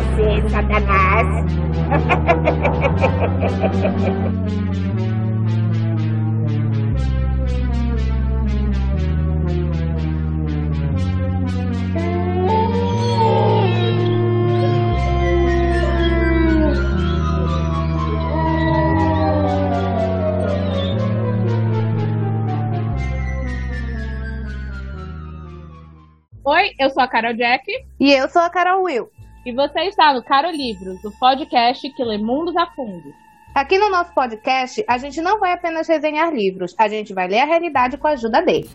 você, Satanás. Oi, eu sou a Carol Jack. E eu sou a Carol Will. E você está no Caro Livros, o podcast que lê mundos a fundo. Aqui no nosso podcast, a gente não vai apenas resenhar livros, a gente vai ler a realidade com a ajuda deles.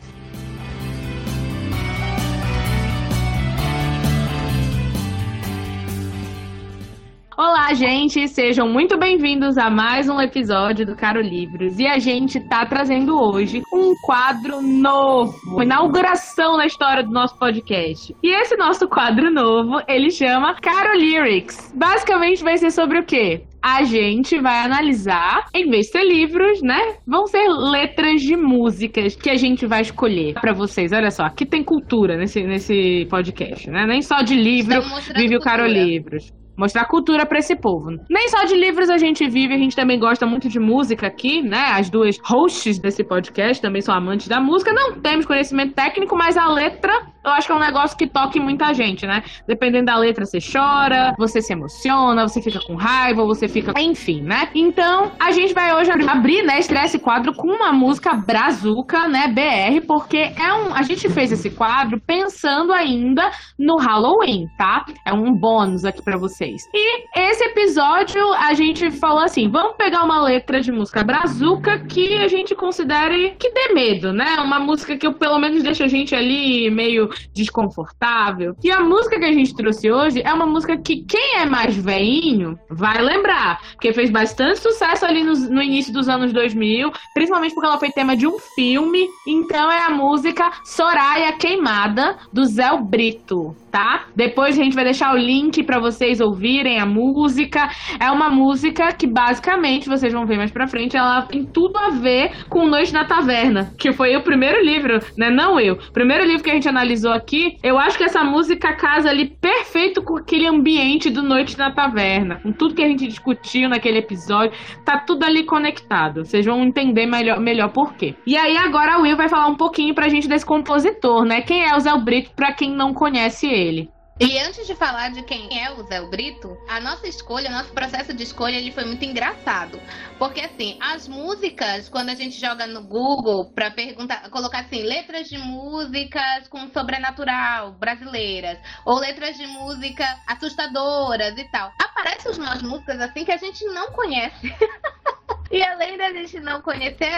Olá, gente! Sejam muito bem-vindos a mais um episódio do Caro Livros. E a gente tá trazendo hoje um quadro novo, uma inauguração na história do nosso podcast. E esse nosso quadro novo, ele chama Caro Lyrics. Basicamente vai ser sobre o quê? a gente vai analisar, em vez de ser livros, né? Vão ser letras de músicas que a gente vai escolher para vocês. Olha só, aqui tem cultura nesse, nesse podcast, né? Nem só de livro vive o Caro Livros. Mostrar cultura para esse povo. Nem só de livros a gente vive, a gente também gosta muito de música aqui, né? As duas hosts desse podcast também são amantes da música. Não temos conhecimento técnico, mas a letra eu acho que é um negócio que toca em muita gente, né? Dependendo da letra, você chora, você se emociona, você fica com raiva, você fica. Enfim, né? Então, a gente vai hoje abrir, né? Estrear esse quadro com uma música brazuca, né? BR, porque é um. A gente fez esse quadro pensando ainda no Halloween, tá? É um bônus aqui para vocês. E esse episódio a gente falou assim: vamos pegar uma letra de música brazuca que a gente considere que dê medo, né? Uma música que pelo menos deixa a gente ali meio desconfortável. E a música que a gente trouxe hoje é uma música que quem é mais veinho vai lembrar, porque fez bastante sucesso ali no, no início dos anos 2000, principalmente porque ela foi tema de um filme. Então é a música Soraya Queimada do Zé Brito tá? Depois a gente vai deixar o link para vocês ouvirem a música. É uma música que basicamente vocês vão ver mais pra frente, ela tem tudo a ver com Noite na Taverna, que foi o primeiro livro, né? Não eu. O primeiro livro que a gente analisou aqui. Eu acho que essa música casa ali perfeito com aquele ambiente do Noite na Taverna, com tudo que a gente discutiu naquele episódio. Tá tudo ali conectado. Vocês vão entender melhor, melhor por quê. E aí agora a Will vai falar um pouquinho pra gente desse compositor, né? Quem é o Zé Brito, pra quem não conhece ele dele. E antes de falar de quem é o Zé Brito, a nossa escolha, nosso processo de escolha, ele foi muito engraçado. Porque assim, as músicas, quando a gente joga no Google para perguntar, colocar assim, letras de músicas com sobrenatural brasileiras, ou letras de música assustadoras e tal, aparecem umas músicas assim que a gente não conhece. E além da gente não conhecer,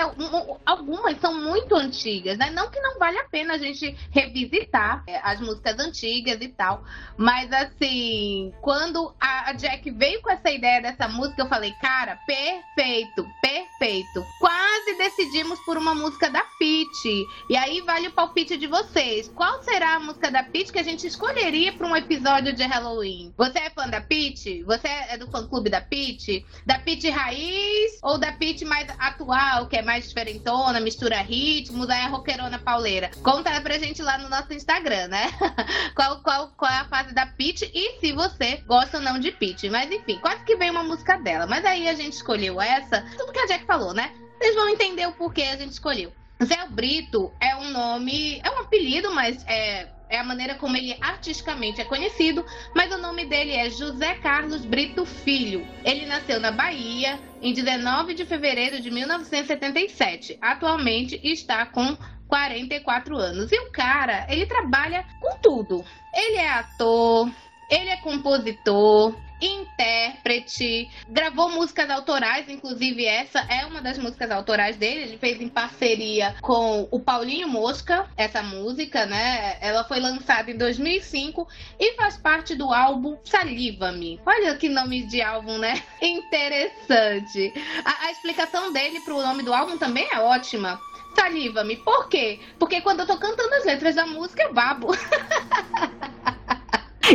algumas são muito antigas, né? Não que não vale a pena a gente revisitar é, as músicas antigas e tal, mas assim, quando a Jack veio com essa ideia dessa música, eu falei, cara, perfeito, perfeito. Quase decidimos por uma música da Peach. E aí vale o palpite de vocês. Qual será a música da Peach que a gente escolheria para um episódio de Halloween? Você é fã da Peach? Você é do fã clube da Peach? Da Peach raiz ou da Peach mais atual, que é mais diferentona, mistura ritmos, aí a roqueirona pauleira? Conta pra gente lá no nosso Instagram, né? qual, qual, qual é a fase da Peach e se você gosta ou não de Peach. Mas enfim, quase que vem uma música dela. Mas aí a gente escolheu essa, tudo que a Jack falou, né? Vocês vão entender o porquê a gente escolheu. Zé Brito é um nome, é um apelido, mas é é a maneira como ele artisticamente é conhecido, mas o nome dele é José Carlos Brito Filho. Ele nasceu na Bahia em 19 de fevereiro de 1977. Atualmente está com 44 anos. E o cara, ele trabalha com tudo. Ele é ator, ele é compositor, intérprete, gravou músicas autorais, inclusive essa é uma das músicas autorais dele. Ele fez em parceria com o Paulinho Mosca, essa música, né? Ela foi lançada em 2005 e faz parte do álbum Saliva-me. Olha que nome de álbum, né? Interessante. A, a explicação dele pro nome do álbum também é ótima. Saliva-me. Por quê? Porque quando eu tô cantando as letras da música, eu babo.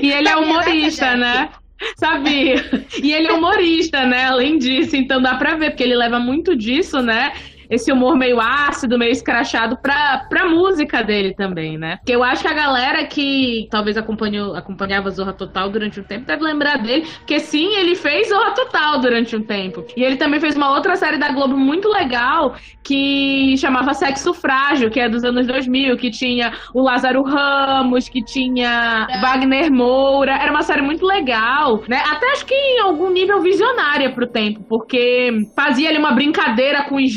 E ele é humorista, né? Sabia. E ele é humorista, né? Além disso, então dá pra ver, porque ele leva muito disso, né? Esse humor meio ácido, meio escrachado pra, pra música dele também, né? Porque eu acho que a galera que talvez acompanhou, acompanhava Zorra Total durante um tempo deve lembrar dele, porque sim, ele fez Zorra Total durante um tempo. E ele também fez uma outra série da Globo muito legal que chamava Sexo Frágil, que é dos anos 2000, que tinha o Lázaro Ramos, que tinha é. Wagner Moura. Era uma série muito legal, né? Até acho que em algum nível visionária pro tempo, porque fazia ali uma brincadeira com os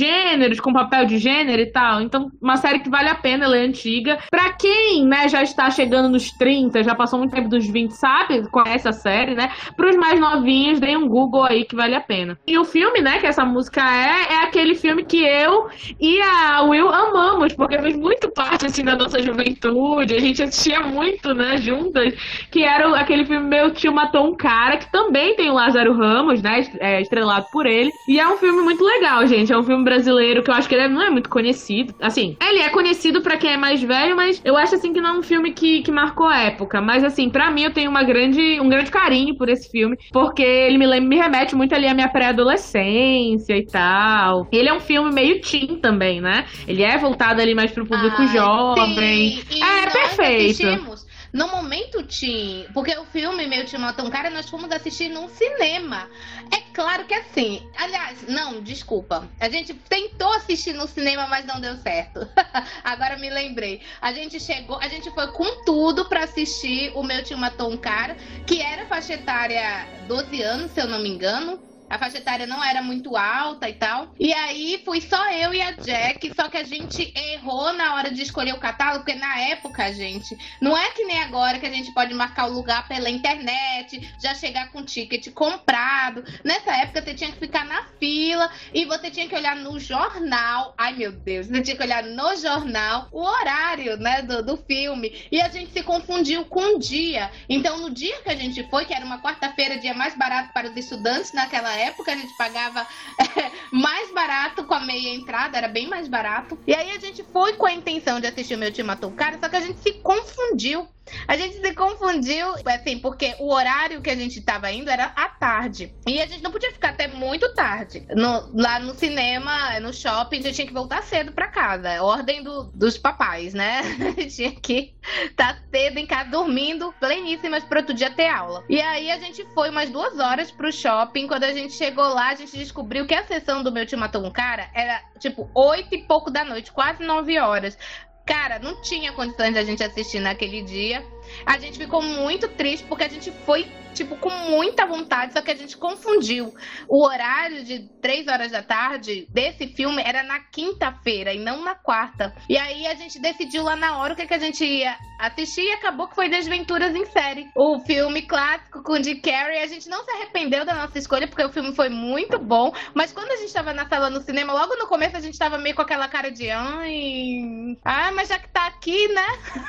gêneros, com papel de gênero e tal. Então, uma série que vale a pena, ela é antiga. Pra quem, né, já está chegando nos 30, já passou muito tempo dos 20, sabe? Conhece a série, né? Pros mais novinhos, deem um Google aí que vale a pena. E o filme, né, que essa música é, é aquele filme que eu e a Will amamos, porque fez muito parte, assim, da nossa juventude. A gente assistia muito, né, juntas. Que era aquele filme Meu Tio Matou um Cara, que também tem o Lázaro Ramos, né, é, estrelado por ele. E é um filme muito legal, gente. É um filme brasileiro que eu acho que ele não é muito conhecido. Assim, ele é conhecido para quem é mais velho, mas eu acho, assim, que não é um filme que, que marcou época. Mas, assim, para mim eu tenho uma grande, um grande carinho por esse filme, porque ele me, me remete muito ali à minha pré-adolescência e tal. Ele é um filme meio teen também, né? Ele é voltado ali mais pro público ah, jovem. Sim. é perfeito. Assistimos no momento teen, porque o filme Meu um Cara nós fomos assistir num cinema. É claro que assim, aliás, não, desculpa. A gente tentou assistir no cinema, mas não deu certo. Agora me lembrei. A gente chegou, a gente foi com tudo para assistir o Meu um Cara, que era faixa etária 12 anos, se eu não me engano. A faixa etária não era muito alta e tal. E aí fui só eu e a Jack, só que a gente errou na hora de escolher o catálogo, porque na época, gente, não é que nem agora que a gente pode marcar o lugar pela internet, já chegar com o ticket comprado. Nessa época você tinha que ficar na fila e você tinha que olhar no jornal. Ai meu Deus, você tinha que olhar no jornal o horário, né, do, do filme. E a gente se confundiu com o dia. Então no dia que a gente foi, que era uma quarta-feira, dia mais barato para os estudantes naquela época a gente pagava mais barato com a meia entrada, era bem mais barato. E aí a gente foi com a intenção de assistir o meu time matou cara, só que a gente se confundiu a gente se confundiu, assim, porque o horário que a gente tava indo era à tarde. E a gente não podia ficar até muito tarde. No, lá no cinema, no shopping, a gente tinha que voltar cedo pra casa. Ordem do, dos papais, né? A gente tinha que estar tá cedo em casa, dormindo, pleníssimas para outro dia ter aula. E aí a gente foi umas duas horas pro shopping. Quando a gente chegou lá, a gente descobriu que a sessão do meu tio matou um cara era tipo oito e pouco da noite, quase nove horas. Cara, não tinha condições de a gente assistir naquele dia. A gente ficou muito triste porque a gente foi tipo, com muita vontade, só que a gente confundiu. O horário de 3 horas da tarde desse filme era na quinta-feira e não na quarta. E aí a gente decidiu lá na hora o que, é que a gente ia assistir e acabou que foi Desventuras em Série. O filme clássico com Jim Carrey. A gente não se arrependeu da nossa escolha porque o filme foi muito bom, mas quando a gente tava na sala no cinema, logo no começo a gente tava meio com aquela cara de ai, ah, mas já que tá aqui, né?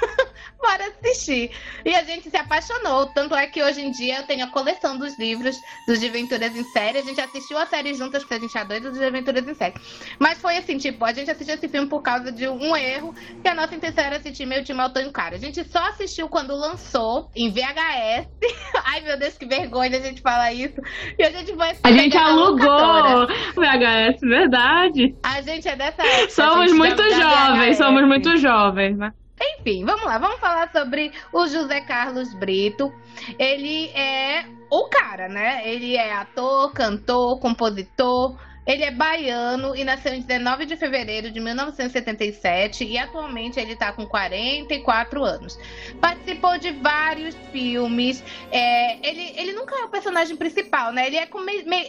Bora assistir. E a gente se apaixonou, tanto é que hoje em dia eu tenho a coleção dos livros dos de Aventuras em Série. A gente assistiu a série juntas, porque a gente é doida dos Aventuras em Série. Mas foi assim, tipo, a gente assistiu esse filme por causa de um erro, que a nossa intenção era assistir Meu Time Altonho Cara. A gente só assistiu quando lançou, em VHS. Ai, meu Deus, que vergonha a gente falar isso. E a gente vai A gente alugou VHS, verdade. A gente é dessa época. Somos muito jovens, somos muito jovens, né? Enfim, vamos lá, vamos falar sobre o José Carlos Brito. Ele é o cara, né? Ele é ator, cantor, compositor, ele é baiano e nasceu em 19 de fevereiro de 1977 e atualmente ele está com 44 anos. Participou de vários filmes. É, ele, ele nunca é o personagem principal, né? Ele é,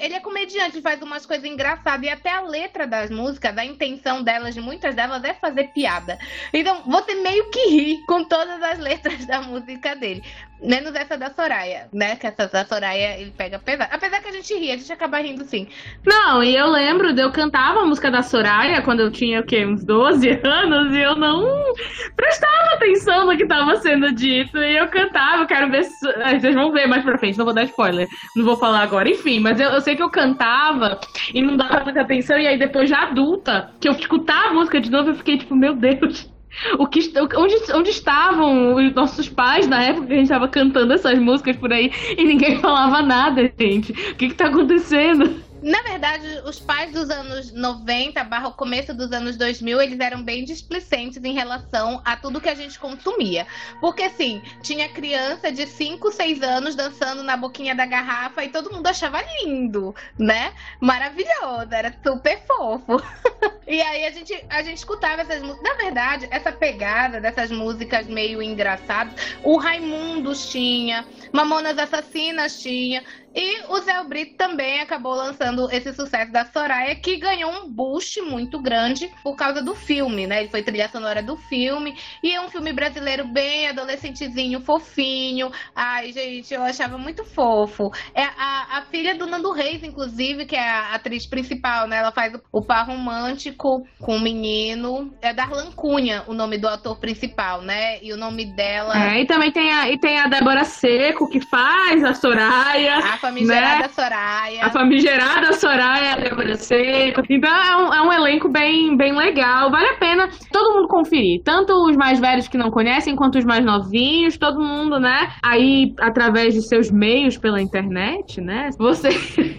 ele é comediante, faz umas coisas engraçadas e até a letra das músicas, a intenção delas, de muitas delas, é fazer piada. Então você meio que ri com todas as letras da música dele. Menos essa da Soraya, né? Que essa da Soraya ele pega pesado. Apesar que a gente ri, a gente acaba rindo sim. Não, e eu lembro de eu cantava a música da Soraya quando eu tinha o quê? Uns 12 anos e eu não prestava atenção no que estava sendo dito. E eu cantava, quero ver. Vocês vão ver mais pra frente, não vou dar spoiler. Não vou falar agora. Enfim, mas eu, eu sei que eu cantava e não dava muita atenção. E aí depois, já adulta, que eu escutava a música de novo, eu fiquei tipo, meu Deus o que, onde, onde estavam os nossos pais na época que a gente estava cantando essas músicas por aí e ninguém falava nada, gente? O que está acontecendo? Na verdade, os pais dos anos 90 barra o começo dos anos 2000, eles eram bem displicentes em relação a tudo que a gente consumia. Porque, assim, tinha criança de 5, 6 anos dançando na boquinha da garrafa e todo mundo achava lindo, né? Maravilhoso, era super fofo. e aí a gente, a gente escutava essas músicas. Na verdade, essa pegada dessas músicas meio engraçadas, o Raimundos tinha, Mamonas Assassinas tinha. E o Zé Brito também acabou lançando esse sucesso da Soraya, que ganhou um boost muito grande por causa do filme, né? Ele foi trilha sonora do filme. E é um filme brasileiro bem adolescentezinho, fofinho. Ai, gente, eu achava muito fofo. É a, a filha do Nando Reis, inclusive, que é a atriz principal, né? Ela faz o par romântico com o menino. É Darlan Cunha, o nome do ator principal, né? E o nome dela. É, e também tem a, e tem a Débora Seco, que faz a Soraya. A famigerada né? Soraya. A famigerada Soraya, Débora Seco. Então é um, é um elenco bem, bem legal. Vale a pena todo mundo conferir. Tanto os mais velhos que não conhecem, quanto os mais novinhos. Todo mundo, né? Aí, através de seus meios pela internet, né? Você,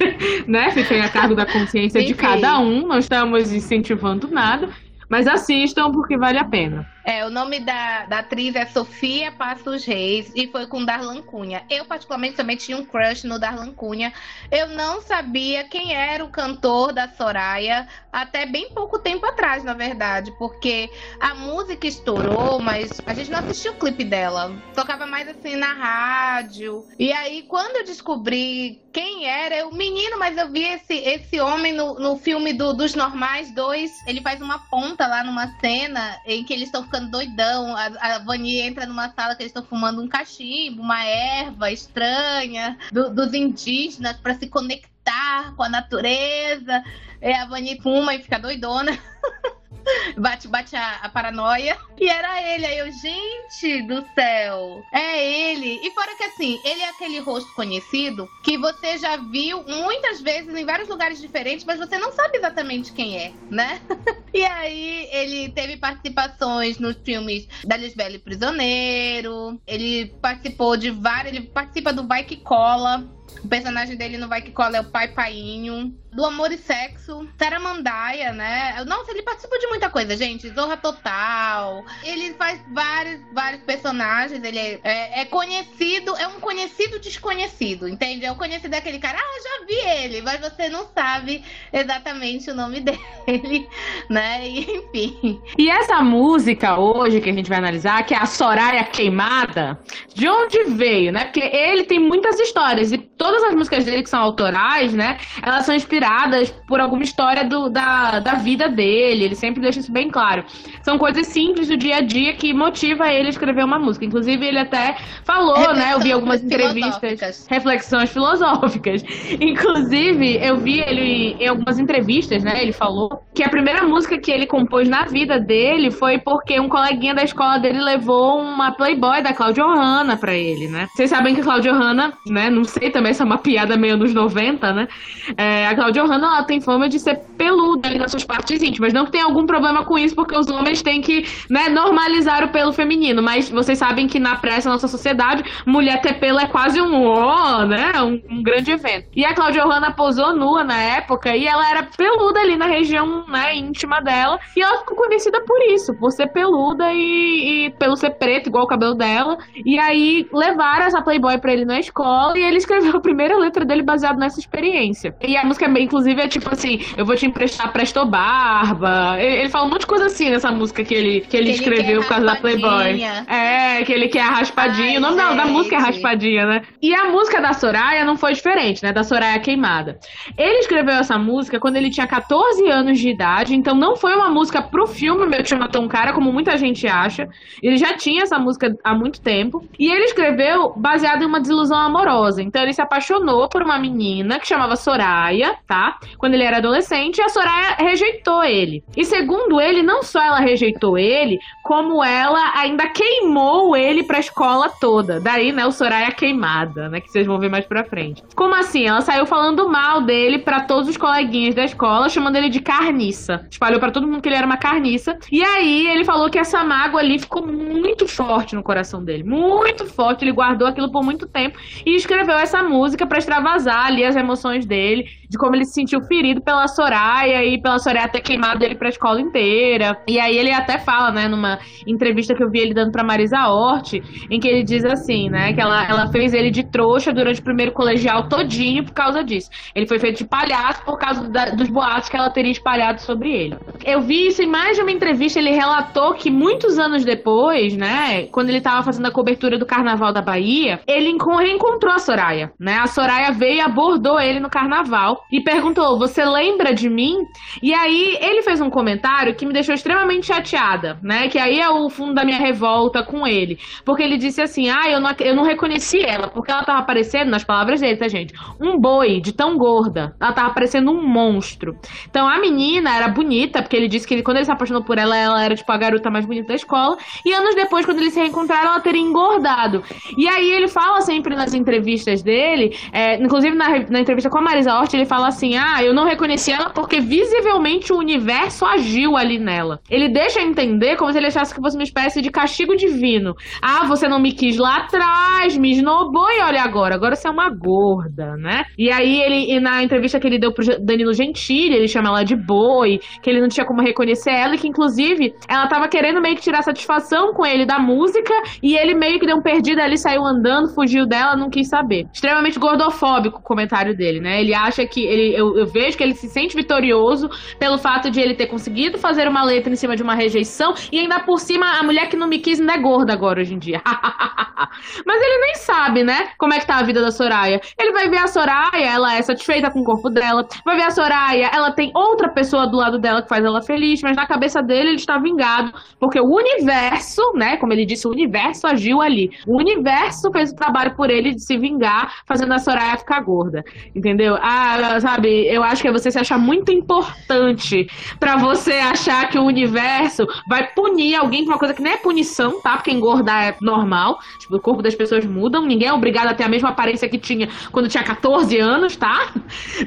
né? Fiquem a cargo da consciência de cada um. Não estamos incentivando nada. Mas assistam porque vale a pena. É, o nome da, da atriz é Sofia Passos Reis e foi com Darlan Cunha. Eu, particularmente, também tinha um crush no Darlan Cunha. Eu não sabia quem era o cantor da Soraya até bem pouco tempo atrás, na verdade, porque a música estourou, mas a gente não assistiu o clipe dela. Tocava mais assim na rádio. E aí, quando eu descobri quem era, eu, menino, mas eu vi esse, esse homem no, no filme do, dos Normais 2. Ele faz uma ponta lá numa cena em que eles estão ficando ficando doidão. A, a Vani entra numa sala que eles estão fumando um cachimbo, uma erva estranha do, dos indígenas para se conectar com a natureza. E a Vani fuma e fica doidona. bate, bate a, a, paranoia. E era ele. Aí eu, gente do céu, é ele. E fora que assim, ele é aquele rosto conhecido que você já viu muitas vezes em vários lugares diferentes, mas você não sabe exatamente quem é, né? e aí ele teve participações nos filmes da Lisbela Prisioneiro. Ele participou de vários. Ele participa do Vai Que Cola o personagem dele no Vai Que Cola é o Pai Painho. Do Amor e Sexo. Taramandaia, né? Nossa, ele participa de muita coisa, gente. Zorra Total. Ele faz vários, vários personagens. Ele é, é, é conhecido, é um conhecido desconhecido, entende? É o conhecido daquele cara. Ah, já vi ele, mas você não sabe exatamente o nome dele, né? E, enfim. E essa música hoje que a gente vai analisar, que é a Soraya Queimada, de onde veio, né? Porque ele tem muitas histórias e todas as músicas dele que são autorais, né? Elas são inspiradas por alguma história do, da, da vida dele. Ele sempre deixa isso bem claro. São coisas simples do dia a dia que motiva ele a escrever uma música. Inclusive, ele até falou, né? Eu vi algumas entrevistas. Reflexões filosóficas. Inclusive, eu vi ele em algumas entrevistas, né? Ele falou que a primeira música que ele compôs na vida dele foi porque um coleguinha da escola dele levou uma Playboy da Claudio Hanna pra ele, né? Vocês sabem que a Claudio Hanna, né? Não sei também é uma piada meio nos 90, né? É, a Claudia Hanna, ela tem fama de ser peluda nas suas partes íntimas. Não que tenha algum problema com isso, porque os homens têm que né, normalizar o pelo feminino. Mas vocês sabem que na pressa, nossa sociedade, mulher ter pelo é quase um ó, né? Um, um, grande evento. E a Claudia Hanna posou nua na época e ela era peluda ali na região né, íntima dela. E ela ficou conhecida por isso, por ser peluda e, e pelo ser preto, igual o cabelo dela. E aí levaram essa Playboy pra ele na escola e ele escreveu a primeira letra dele baseado nessa experiência. E a música, inclusive, é tipo assim: eu vou te emprestar Presto Barba. Ele, ele fala um monte de coisa assim nessa música que ele, que ele, que escreveu por causa da Playboy. É, que ele quer raspadinha. Ai, o nome não, da música é raspadinha, né? E a música da Soraya não foi diferente, né? Da Soraya Queimada. Ele escreveu essa música quando ele tinha 14 anos de idade, então não foi uma música pro filme Meu Tio Matou um Cara, como muita gente acha. Ele já tinha essa música há muito tempo. E ele escreveu baseado em uma desilusão amorosa. Então ele se apaixonou por uma menina que chamava Soraya, tá? Quando ele era adolescente, e a Soraya rejeitou ele. E segundo ele, não só ela rejeitou ele, como ela ainda queimou ele pra escola toda. Daí, né, o Soraya queimada, né? Que vocês vão ver mais pra frente. Como assim? Ela saiu falando mal dele para todos os coleguinhas da escola, chamando ele de carniça. Espalhou para todo mundo que ele era uma carniça. E aí ele falou que essa mágoa ali ficou muito forte no coração dele. Muito forte. Ele guardou aquilo por muito tempo e escreveu essa música para extravasar ali as emoções dele de como ele se sentiu ferido pela Soraya e pela Soraya ter queimado ele pra escola inteira. E aí ele até fala, né, numa entrevista que eu vi ele dando pra Marisa Hort, em que ele diz assim, né, que ela, ela fez ele de trouxa durante o primeiro colegial todinho por causa disso. Ele foi feito de palhaço por causa da, dos boatos que ela teria espalhado sobre ele. Eu vi isso em mais de uma entrevista, ele relatou que muitos anos depois, né, quando ele tava fazendo a cobertura do Carnaval da Bahia, ele reencontrou a Soraya, né? A Soraya veio e abordou ele no carnaval e perguntou: "Você lembra de mim?" E aí ele fez um comentário que me deixou extremamente chateada, né? Que aí é o fundo da minha revolta com ele, porque ele disse assim: "Ah, eu não, eu não reconheci ela, porque ela tava parecendo, nas palavras dele, tá, gente? Um boi de tão gorda. Ela tava parecendo um monstro. Então a menina era bonita, porque ele disse que ele, quando ele se apaixonou por ela, ela era tipo a garota mais bonita da escola. E anos depois, quando eles se reencontraram, ela teria engordado. E aí ele fala sempre nas entrevistas dele, é, inclusive na, na entrevista com a Marisa Hort, ele fala assim: Ah, eu não reconheci ela porque visivelmente o universo agiu ali nela. Ele deixa entender como se ele achasse que fosse uma espécie de castigo divino. Ah, você não me quis lá atrás, me esnobou e olha agora, agora você é uma gorda, né? E aí ele, e na entrevista que ele deu pro Danilo Gentili, ele chama ela de boi, que ele não tinha como reconhecer ela e que inclusive ela tava querendo meio que tirar satisfação com ele da música e ele meio que deu um perdido ali, saiu andando, fugiu dela, não quis saber. Extremamente gordofóbico o comentário dele, né? Ele acha que ele eu, eu vejo que ele se sente vitorioso pelo fato de ele ter conseguido fazer uma letra em cima de uma rejeição e ainda por cima a mulher que não me quis não é gorda agora hoje em dia. Mas ele nem sabe, né? Como é que tá a vida da Soraya. Ele vai ver a Soraya, ela é satisfeita com o corpo dela. Vai ver a Soraya, ela tem outra pessoa do lado dela que faz ela feliz, mas na cabeça dele ele está vingado, porque o universo, né? Como ele disse, o universo agiu ali. O universo fez o trabalho por ele de se vingar, fazendo a Soraya ficar gorda. Entendeu? Ah, sabe, eu acho que é você se achar muito importante para você achar que o universo vai punir alguém por uma coisa que nem é punição, tá? Porque engordar é normal. Tipo, o corpo das pessoas mudam, ninguém é obrigado a ter a mesma aparência que tinha quando tinha 14 anos, tá?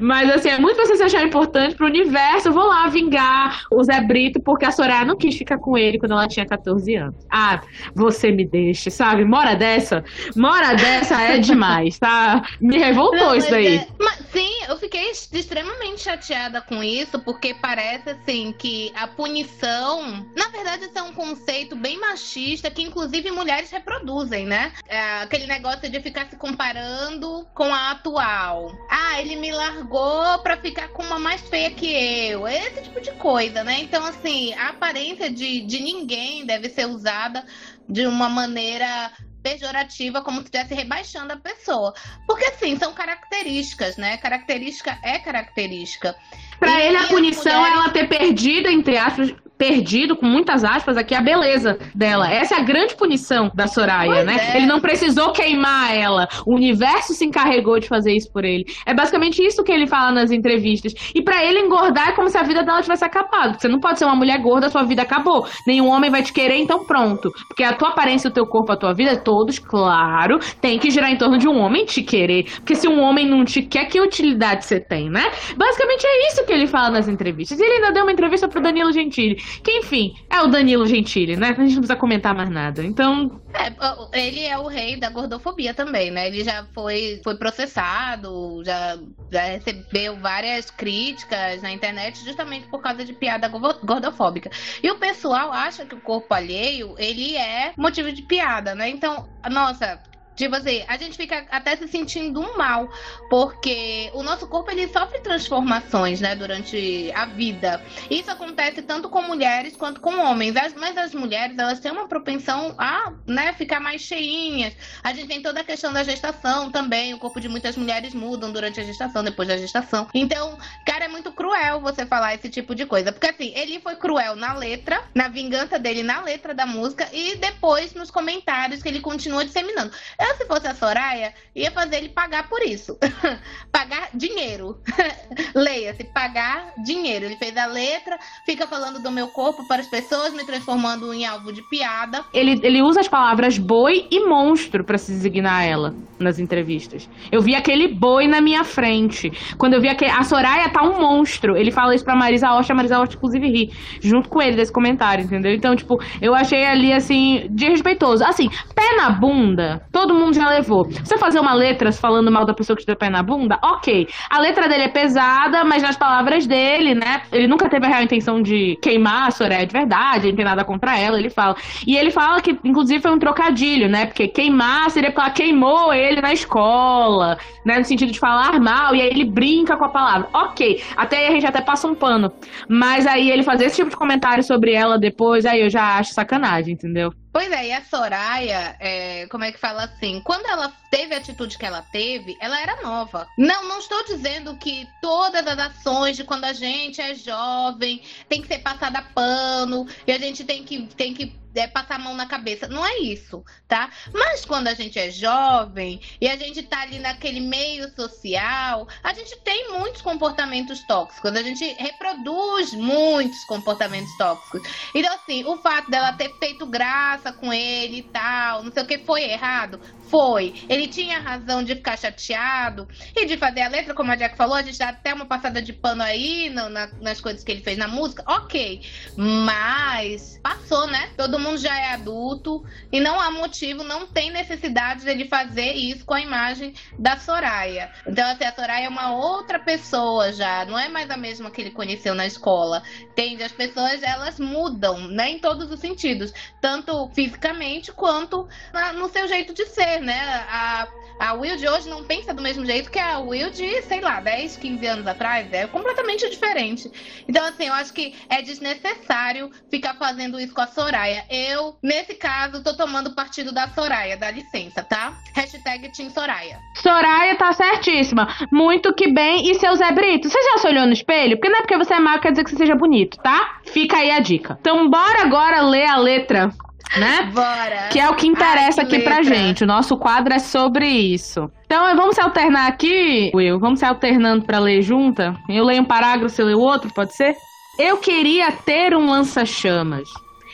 Mas assim, é muito você se achar importante pro universo. Vou lá vingar o Zé Brito porque a Soraya não quis ficar com ele quando ela tinha 14 anos. Ah, você me deixa, sabe? Mora dessa, mora dessa é demais, tá? Me revoltou Não, isso daí. é- mas, sim, eu fiquei extremamente chateada com isso, porque parece assim que a punição, na verdade, isso é um conceito bem machista que inclusive mulheres reproduzem, né? É aquele negócio de ficar se comparando com a atual. Ah, ele me largou pra ficar com uma mais feia que eu. Esse tipo de coisa, né? Então, assim, a aparência de, de ninguém deve ser usada de uma maneira pejorativa, como se estivesse rebaixando a pessoa. Porque, assim, são características, né? Característica é característica. Pra E ele, a punição é ela ter perdido, entre aspas, perdido, com muitas aspas, aqui, a beleza dela. Essa é a grande punição da Soraya, Pois né? é. Ele não precisou queimar ela. O universo se encarregou de fazer isso por ele. É basicamente isso que ele fala nas entrevistas. E pra ele engordar é como se a vida dela tivesse acabado. Você não pode ser uma mulher gorda, sua vida acabou. Nenhum homem vai te querer, então pronto. Porque a tua aparência, o teu corpo, a tua vida, todos, claro, tem que girar em torno de um homem te querer. Porque se um homem não te quer, que utilidade você tem, né? Basicamente é isso que ele fala nas entrevistas. E ele ainda deu uma entrevista pro Danilo Gentili. Que, enfim, é o Danilo Gentili, né? A gente não precisa comentar mais nada. Então, É, ele é o rei da gordofobia também, né? Ele já foi, foi processado, já, já recebeu várias críticas na internet justamente por causa de piada go- gordofóbica. E o pessoal acha que o corpo alheio, ele é motivo de piada, né? Então, nossa... Tipo assim, a gente fica até se sentindo mal, porque o nosso corpo ele sofre transformações, né, durante a vida. Isso acontece tanto com mulheres quanto com homens. As- mas as mulheres, elas têm uma propensão a, né, ficar mais cheinhas. A gente tem toda a questão da gestação também. O corpo de muitas mulheres mudam durante a gestação, depois da gestação. Então, cara, é muito cruel você falar esse tipo de coisa. Porque assim, ele foi cruel na letra, na vingança dele na letra da música e depois nos comentários que ele continua disseminando. Eu, se fosse a Soraya, ia fazer ele pagar por isso. pagar dinheiro. Leia-se, pagar dinheiro. Ele fez a letra, fica falando do meu corpo para as pessoas, me transformando em alvo de piada. ele, ele usa as palavras boi e monstro pra se designar ela nas entrevistas. Eu vi aquele boi na minha frente. Quando eu vi aquele. A Soraya tá um monstro. Ele fala isso pra Marisa Hort, a Marisa Hort, inclusive, ri. Junto com ele desse comentário, entendeu? Então, tipo, eu achei ali, assim, desrespeitoso. Assim, pé na bunda, todo todo mundo já levou. Você fazer uma letra falando mal da pessoa que te deu pé na bunda, ok. A letra dele é pesada, mas nas palavras dele, né? Ele nunca teve a real intenção de queimar a Soraya de verdade, ele não tem nada contra ela, ele fala. E ele fala que, inclusive, foi um trocadilho, né? Porque queimar seria porque ela queimou ele na escola, né? No sentido de falar mal, e aí ele brinca com a palavra. Ok, até aí a gente até passa um pano. Mas aí ele fazer esse tipo de comentário sobre ela depois, aí eu já acho sacanagem, entendeu? Pois é, e a Soraya, é, como é que fala assim? Quando ela teve a atitude que ela teve, ela era nova. Não, não estou dizendo que todas as ações de quando a gente é jovem tem que ser passada pano e a gente tem que, tem que é, passar a mão na cabeça. Não é isso, tá? Mas quando a gente é jovem e a gente tá ali naquele meio social, a gente tem muitos comportamentos tóxicos, a gente reproduz muitos comportamentos tóxicos. Então, assim, o fato dela ter feito graça com ele e tal, não sei o que, foi errado? Foi. Ele tinha razão de ficar chateado e de fazer a letra, como a Jack falou, a gente dá até uma passada de pano aí no, na, nas coisas que ele fez na música, ok. Mas passou, né? Todo mundo já é adulto e não há motivo, não tem necessidade dele fazer isso com a imagem da Soraya. Então, assim, a Soraya é uma outra pessoa já, não é mais a mesma que ele conheceu na escola. Entende? As pessoas, elas mudam, né? Em todos os sentidos, tanto fisicamente quanto na, no seu jeito de ser, né? A, a Will de hoje não pensa do mesmo jeito que a Will de, sei lá, 10, 15 anos atrás. É completamente diferente. Então, assim, eu acho que é desnecessário ficar fazendo isso com a Soraya. Eu, nesse caso, tô tomando partido da Soraya, dá licença, tá? Hashtag Team Soraya. Soraya tá certíssima. Muito que bem. E seu Zé Brito, você já se olhou no espelho? Porque não é porque você é magro quer dizer que você seja bonito, tá? Fica aí a dica. Então, bora agora ler a letra né? Bora! Que é o que interessa Ai, que aqui pra letra. gente. O nosso quadro é sobre isso. Então, vamos se alternar aqui, Will. Vamos se alternando pra ler junta. Eu leio um parágrafo, você lê o outro, pode ser? Eu queria ter um lança-chamas.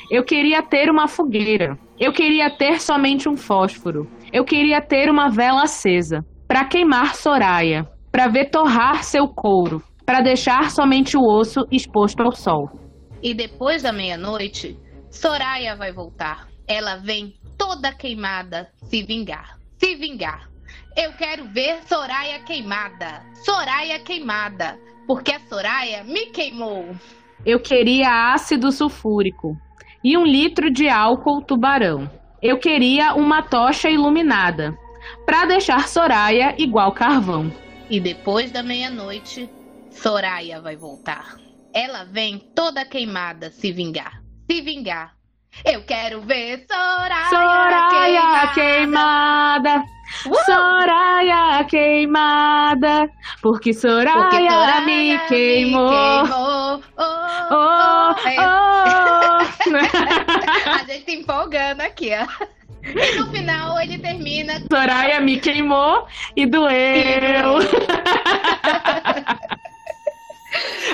Eu queria ter uma fogueira. Eu queria ter somente um fósforo. Eu queria ter uma vela acesa. Pra queimar Soraya. Pra ver torrar seu couro. Pra deixar somente o osso exposto ao sol. E depois da meia-noite, Soraya vai voltar. Ela vem toda queimada se vingar. Se vingar. Eu quero ver Soraya queimada. Soraya queimada. Porque a Soraya me queimou. Eu queria ácido sulfúrico e um litro de álcool tubarão. Eu queria uma tocha iluminada para deixar Soraya igual carvão. E depois da meia-noite, Soraya vai voltar. Ela vem toda queimada se vingar. Se vingar. Eu quero ver Soraya, Soraya queimada. queimada, Uh! Soraya queimada, porque Soraya, Porque Soraya me queimou. queimou. Oh, Oh, oh, é. oh. A gente empolgando aqui, ó. E no final ele termina. Soraya me queimou e doeu.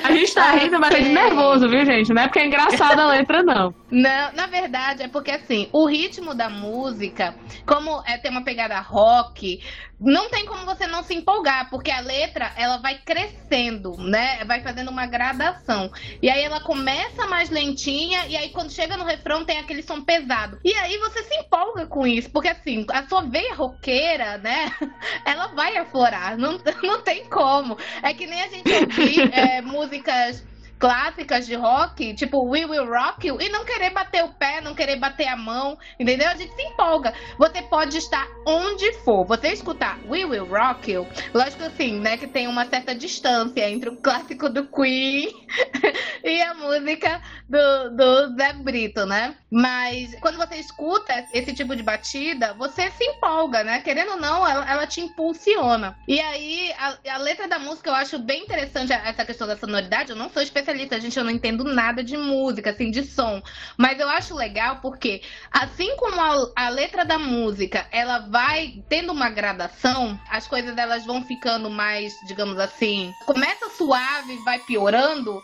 A gente tá rindo, mas é de Ok. nervoso, viu, gente? Não é porque é engraçada a letra, não. Não, na verdade, é porque assim, o ritmo da música, como é, tem uma pegada rock, não tem como você não se empolgar, porque a letra ela vai crescendo, né? Vai fazendo uma gradação. E aí ela começa mais lentinha, e aí quando chega no refrão tem aquele som pesado. E aí você se empolga com isso, porque assim, a sua veia roqueira, né? Ela vai aflorar, não, não tem como. É que nem a gente ouvir é, músicas clássicas de rock, tipo We Will Rock You, e não querer bater o pé, não querer bater a mão, entendeu? A gente se empolga. Você pode estar onde for. Você escutar We Will Rock You, lógico assim, né, que tem uma certa distância entre o clássico do Queen e a música do, do Zé Brito, né? Mas quando você escuta esse tipo de batida, você se empolga, né? Querendo ou não, ela, ela te impulsiona. E aí, a, a letra da música eu acho bem interessante essa questão da sonoridade. Eu não sou especialista, gente, eu não entendo nada de música, assim, de som. Mas eu acho legal porque, assim como a, a letra da música, ela vai tendo uma gradação, as coisas elas vão ficando mais, digamos assim, começa suave, vai piorando.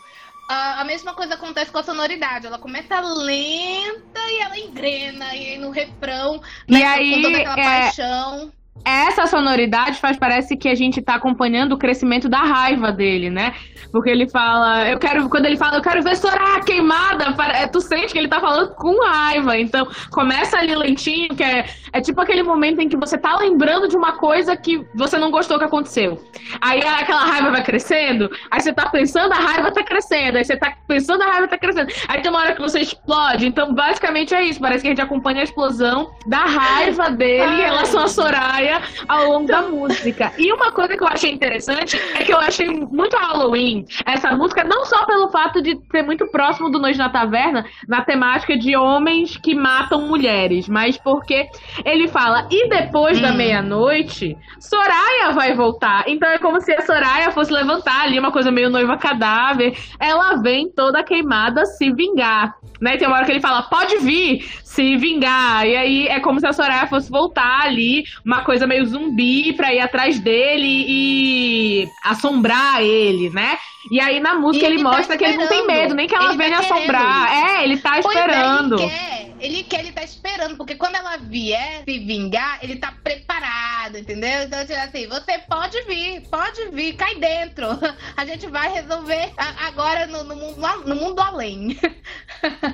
A, mesma coisa acontece com a sonoridade. Ela começa lenta e ela engrena. E aí no refrão, E né, aí, com toda aquela é, paixão. Essa sonoridade faz parece que a gente tá acompanhando o crescimento da raiva dele, né? Porque ele fala, eu quero, quando ele fala, eu quero ver Soraya queimada, é, tu sente que ele tá falando com raiva. Então, começa ali lentinho, que é, é tipo aquele momento em que você tá lembrando de uma coisa que você não gostou que aconteceu. Aí aquela raiva vai crescendo, aí você tá pensando, a raiva tá crescendo, aí você tá pensando, a raiva tá crescendo. Aí tem uma hora que você explode. Então, basicamente é isso. Parece que a gente acompanha a explosão da raiva dele em relação a Soraya ao longo da música. E uma coisa que eu achei interessante é que eu achei muito Halloween essa música, não só pelo fato de ser muito próximo do Noite na Taverna, na temática de homens que matam mulheres, mas porque ele fala, e depois hum. da meia-noite, Soraya vai voltar. Então é como se a Soraya fosse levantar ali, uma coisa meio noiva cadáver. Ela vem toda queimada se vingar. Né? Tem uma hora que ele fala, pode vir, se vingar. E aí é como se a Soraya fosse voltar ali, uma coisa meio zumbi pra ir atrás dele e assombrar ele, né? E aí na música ele, ele tá mostra tá que ele não tem medo, nem que ela ele venha tá assombrar. É, ele tá esperando. Pois é, ele quer ele quer, ele tá esperando, porque quando ela vier se vingar, ele tá preparado, entendeu? Então, tipo assim, você pode vir, pode vir, cai dentro. A gente vai resolver agora no, no, mundo, no mundo além.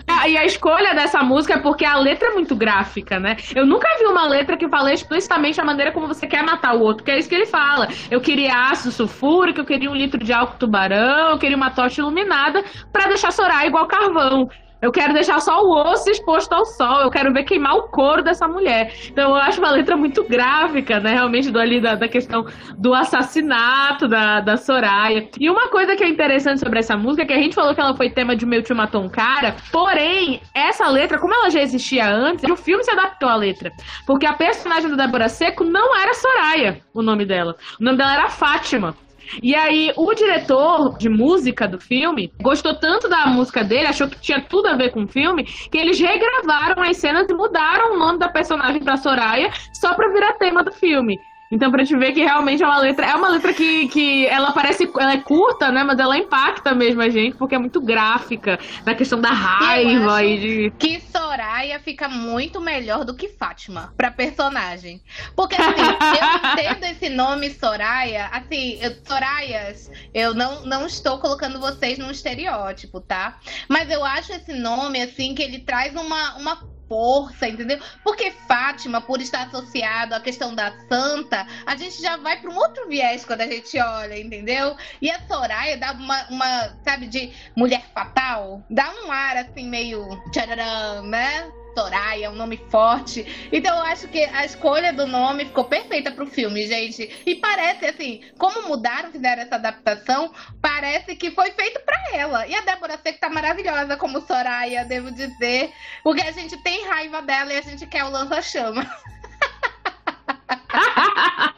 Ah, e a escolha dessa música é porque a letra é muito gráfica, né? Eu nunca vi uma letra que fala explicitamente a maneira como você quer matar o outro, que é isso que ele fala. Eu queria ácido sulfúrico, eu queria um litro de álcool tubarão, eu queria uma tocha iluminada para deixar Soraya igual carvão. Eu quero deixar só o osso exposto ao sol. Eu quero ver queimar o couro dessa mulher. Então eu acho uma letra muito gráfica, né? Realmente do ali da, da questão do assassinato da, da Soraya. E uma coisa que é interessante sobre essa música é que a gente falou que ela foi tema de Meu Tio Matou um Cara. Porém, essa letra, como ela já existia antes, o filme se adaptou à letra. Porque a personagem da Débora Seco não era Soraya, o nome dela. O nome dela era Fátima. E aí, o diretor de música do filme gostou tanto da música dele, achou que tinha tudo a ver com o filme, que eles regravaram as cenas e mudaram o nome da personagem pra Soraya só pra virar tema do filme. Então, pra te ver que realmente é uma letra. É uma letra que, que ela parece. Ela é curta, né? Mas ela impacta mesmo a gente, porque é muito gráfica. Na questão da raiva e de. Que Soraya fica muito melhor do que Fátima pra personagem. Porque assim, eu entendo esse nome Soraya. Assim, eu, Sorayas, eu não, não estou colocando vocês num estereótipo, tá? Mas eu acho esse nome, assim, que ele traz uma, uma força, entendeu? Porque Fátima, por estar associado à questão da santa, a gente já vai para um outro viés quando a gente olha, entendeu? E a Soraya dá uma, uma sabe, de mulher fatal, dá um ar assim meio tcharam, né? Soraya, é um nome forte. Então eu acho que a escolha do nome ficou perfeita pro filme, gente. E parece assim, como mudaram, fizeram essa adaptação, parece que foi feito para ela. E a Débora Seco tá maravilhosa como Soraya, devo dizer. Porque a gente tem raiva dela e a gente quer o lança-chama.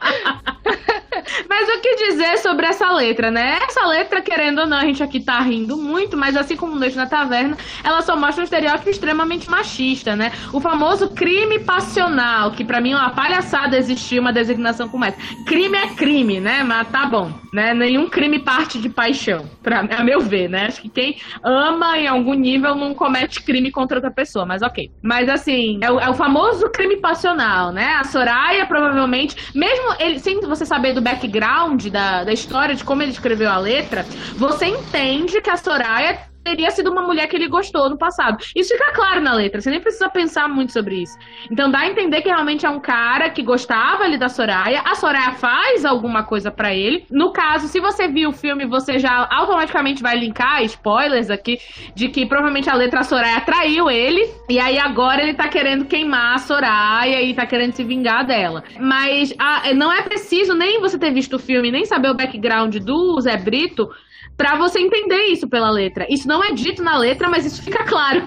O que dizer sobre essa letra, né? Essa letra, querendo ou não, a gente aqui tá rindo muito, mas assim como Noite na Taverna, ela só mostra um estereótipo extremamente machista, né? O famoso crime passional, que para mim é uma palhaçada existir uma designação como essa. Crime é crime, né? Mas tá bom, né? Nenhum crime parte de paixão, pra, a meu ver, né? Acho que quem ama em algum nível não comete crime contra outra pessoa, mas ok. Mas assim, é o, é o famoso crime passional, né? A Soraya provavelmente, mesmo ele, sem você saber do background da, da história, de como ele escreveu a letra, você entende que a Soraya teria sido uma mulher que ele gostou no passado. Isso fica claro na letra, você nem precisa pensar muito sobre isso. Então dá a entender que realmente é um cara que gostava ali da Soraya, a Soraya faz alguma coisa para ele. No caso, se você viu o filme, você já automaticamente vai linkar, spoilers aqui, de que provavelmente a letra Soraya traiu ele, e aí agora ele tá querendo queimar a Soraya e tá querendo se vingar dela. Mas a, não é preciso nem você ter visto o filme, nem saber o background do Zé Brito para você entender isso pela letra. Isso não é dito na letra, mas isso fica claro.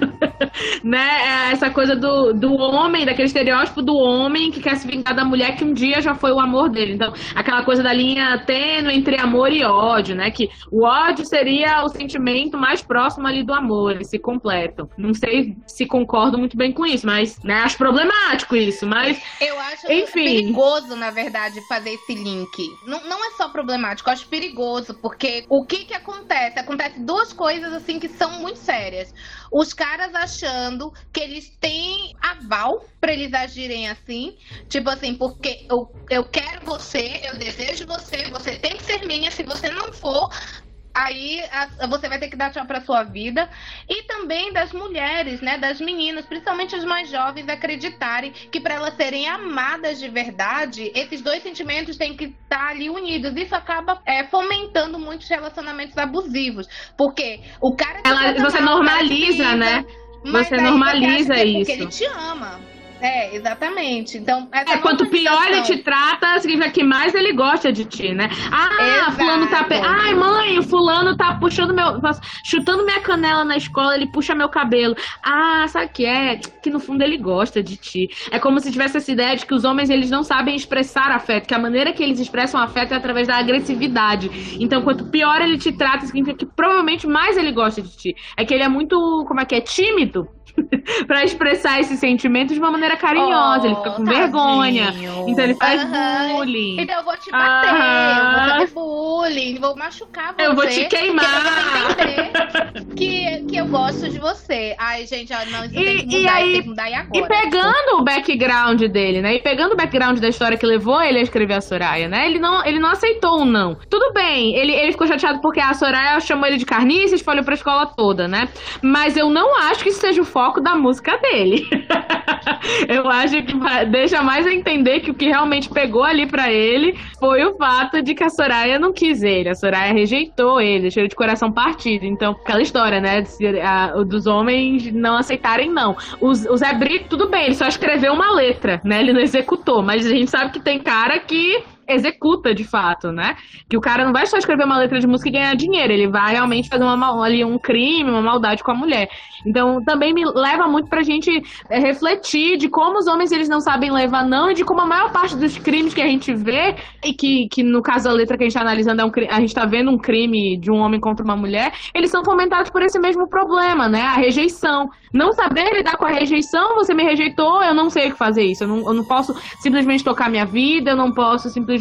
né? É essa coisa do, do homem, daquele estereótipo do homem que quer se vingar da mulher que um dia já foi o amor dele. Então, aquela coisa da linha tênue entre amor e ódio, né? Que o ódio seria o sentimento mais próximo ali do amor, eles se completam. Não sei se concordo muito bem com isso, mas né, acho problemático isso, mas. Eu acho Enfim. perigoso, na verdade, fazer esse link. Não, não é só problemático, eu acho perigoso, porque o que que acontece? Acontece duas coisas assim que são muito sérias. Os caras achando que eles têm aval para eles agirem assim, tipo assim, porque eu, eu quero você, eu desejo você, você tem que ser minha, se você não for, aí a, você vai ter que dar tchau para sua vida e também das mulheres, né, das meninas, principalmente as mais jovens, acreditarem que para elas serem amadas de verdade, esses dois sentimentos têm que estar tá ali unidos. Isso acaba é, fomentando muitos relacionamentos abusivos, porque o cara Ela, você normaliza, né? Você normaliza isso. Porque ele te ama. É, exatamente. Então, é, quanto pior ele te trata, significa que mais ele gosta de ti, né? Ah, Exato. fulano tá. Pe... Ai, mãe, o fulano tá puxando meu. chutando minha canela na escola, ele puxa meu cabelo. Ah, sabe o que é? Que no fundo ele gosta de ti. É como se tivesse essa ideia de que os homens eles não sabem expressar afeto, que a maneira que eles expressam afeto é através da agressividade. Então, quanto pior ele te trata, significa que provavelmente mais ele gosta de ti. É que ele é muito, como é que é, tímido para expressar esse sentimento de uma maneira carinhosa. Oh, ele fica com tadinho. vergonha. Então ele faz uhum. bullying. Então eu vou te bater, uhum. vou fazer bullying, vou machucar você. Eu vou te queimar. que, que eu gosto de você. Ai, gente, ó, não, isso e, tem que mudar, e aí, tem que mudar e agora. E pegando o background dele, né? E pegando o background da história que levou ele a escrever a Soraya, né? Ele não, ele não aceitou o não. Tudo bem, ele, ele ficou chateado porque a Soraya chamou ele de carniça e espalhou pra escola toda, né? Mas eu não acho que isso seja o foco da música dele. eu acho que deixa mais a entender que o que realmente pegou ali para ele foi o fato de que a Soraya não quis ele. A Soraya rejeitou ele, ele de coração partido. Então, aquela história, né? dos homens não aceitarem, não. o Zé Brito, tudo bem, ele só escreveu uma letra, né? Ele não executou. Mas a gente sabe que tem cara que executa de fato, né? Que o cara não vai só escrever uma letra de música e ganhar dinheiro, ele vai realmente fazer uma, ali um crime, uma maldade com a mulher. Então também me leva muito pra gente é, refletir de como os homens eles não sabem levar não e de como a maior parte dos crimes que a gente vê e que, que no caso da letra que a gente tá analisando é um, a gente tá vendo um crime de um homem contra uma mulher, eles são fomentados por esse mesmo problema, né? A rejeição. Não saber lidar com a rejeição, você me rejeitou, eu não sei o que fazer isso. Eu não, eu não posso simplesmente tocar minha vida, eu não posso simplesmente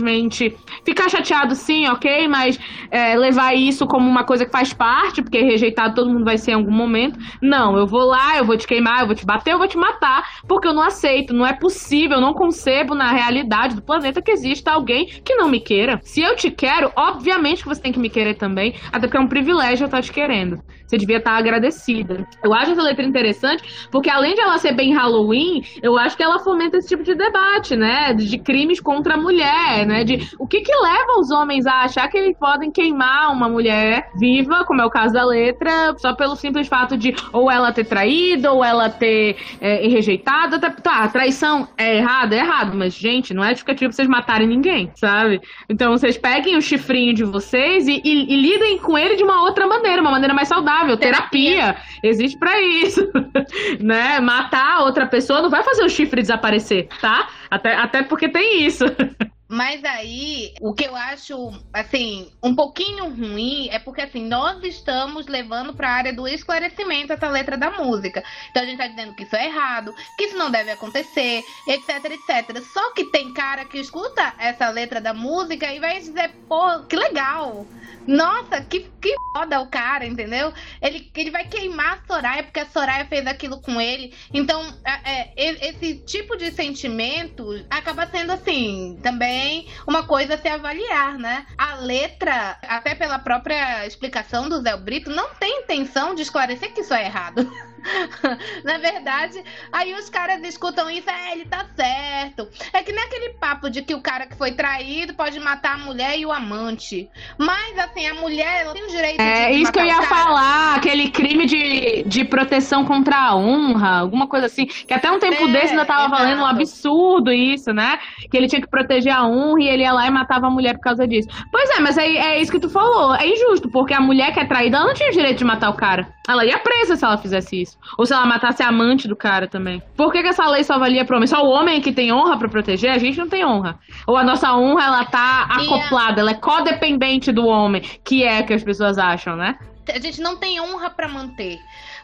ficar chateado sim, ok, mas é, levar isso como uma coisa que faz parte, porque rejeitado todo mundo vai ser em algum momento. Não, eu vou lá, eu vou te queimar, eu vou te bater, eu vou te matar, porque eu não aceito, não é possível, eu não concebo na realidade do planeta que exista alguém que não me queira. Se eu te quero, obviamente que você tem que me querer também, até porque é um privilégio eu estar te querendo. Você devia estar agradecida. Eu acho essa letra interessante, porque além de ela ser bem Halloween, eu acho que ela fomenta esse tipo de debate, né? De crimes contra a mulher, né? De o que que leva os homens a achar que eles podem queimar uma mulher viva, como é o caso da letra, só pelo simples fato de ou ela ter traído, ou ela ter é, rejeitado. Tá, traição é errado, é errado, mas, gente, não é justificativo pra vocês matarem ninguém, sabe? Então vocês peguem o chifrinho de vocês e, e, e lidem com ele de uma outra maneira, uma maneira mais saudável saudável, terapia. terapia. Existe para isso. né? Matar outra pessoa não vai fazer o chifre desaparecer, tá? Até, até porque tem isso. Mas aí, o que eu acho, assim, um pouquinho ruim é porque, assim, nós estamos levando para a área do esclarecimento essa letra da música. Então a gente tá dizendo que isso é errado, que isso não deve acontecer, etc, etc. Só que tem cara que escuta essa letra da música e vai dizer, pô, que legal. Nossa, que, que foda o cara, entendeu? Ele, ele vai queimar a Soraya porque a Soraya fez aquilo com ele. Então, é, é, esse tipo de sentimento acaba sendo, assim, também uma coisa a se avaliar, né? A letra, até pela própria explicação do Zé Brito, não tem intenção de esclarecer que isso é errado. Na verdade, aí os caras escutam isso, é, ele tá certo. É que nem aquele papo de que o cara que foi traído pode matar a mulher e o amante. Mas, assim, a mulher ela tem o direito é, de. É isso que eu ia falar, aquele crime de, de proteção contra a honra, alguma coisa assim. Que até um tempo é, desse ainda tava exato. valendo um absurdo isso, né? Que ele tinha que proteger a honra e ele ia lá e matava a mulher por causa disso. Pois é, mas é, é isso que tu falou. É injusto, porque a mulher que é traída, ela não tinha o direito de matar o cara. Ela ia presa se ela fizesse isso. Ou se ela matasse a amante do cara também. Por que, que essa lei só valia pro homem? Só o homem que tem honra para proteger? A gente não tem honra. Ou a nossa honra, ela tá acoplada, ela é codependente do homem, que é o que as pessoas acham, né? A gente não tem honra para manter.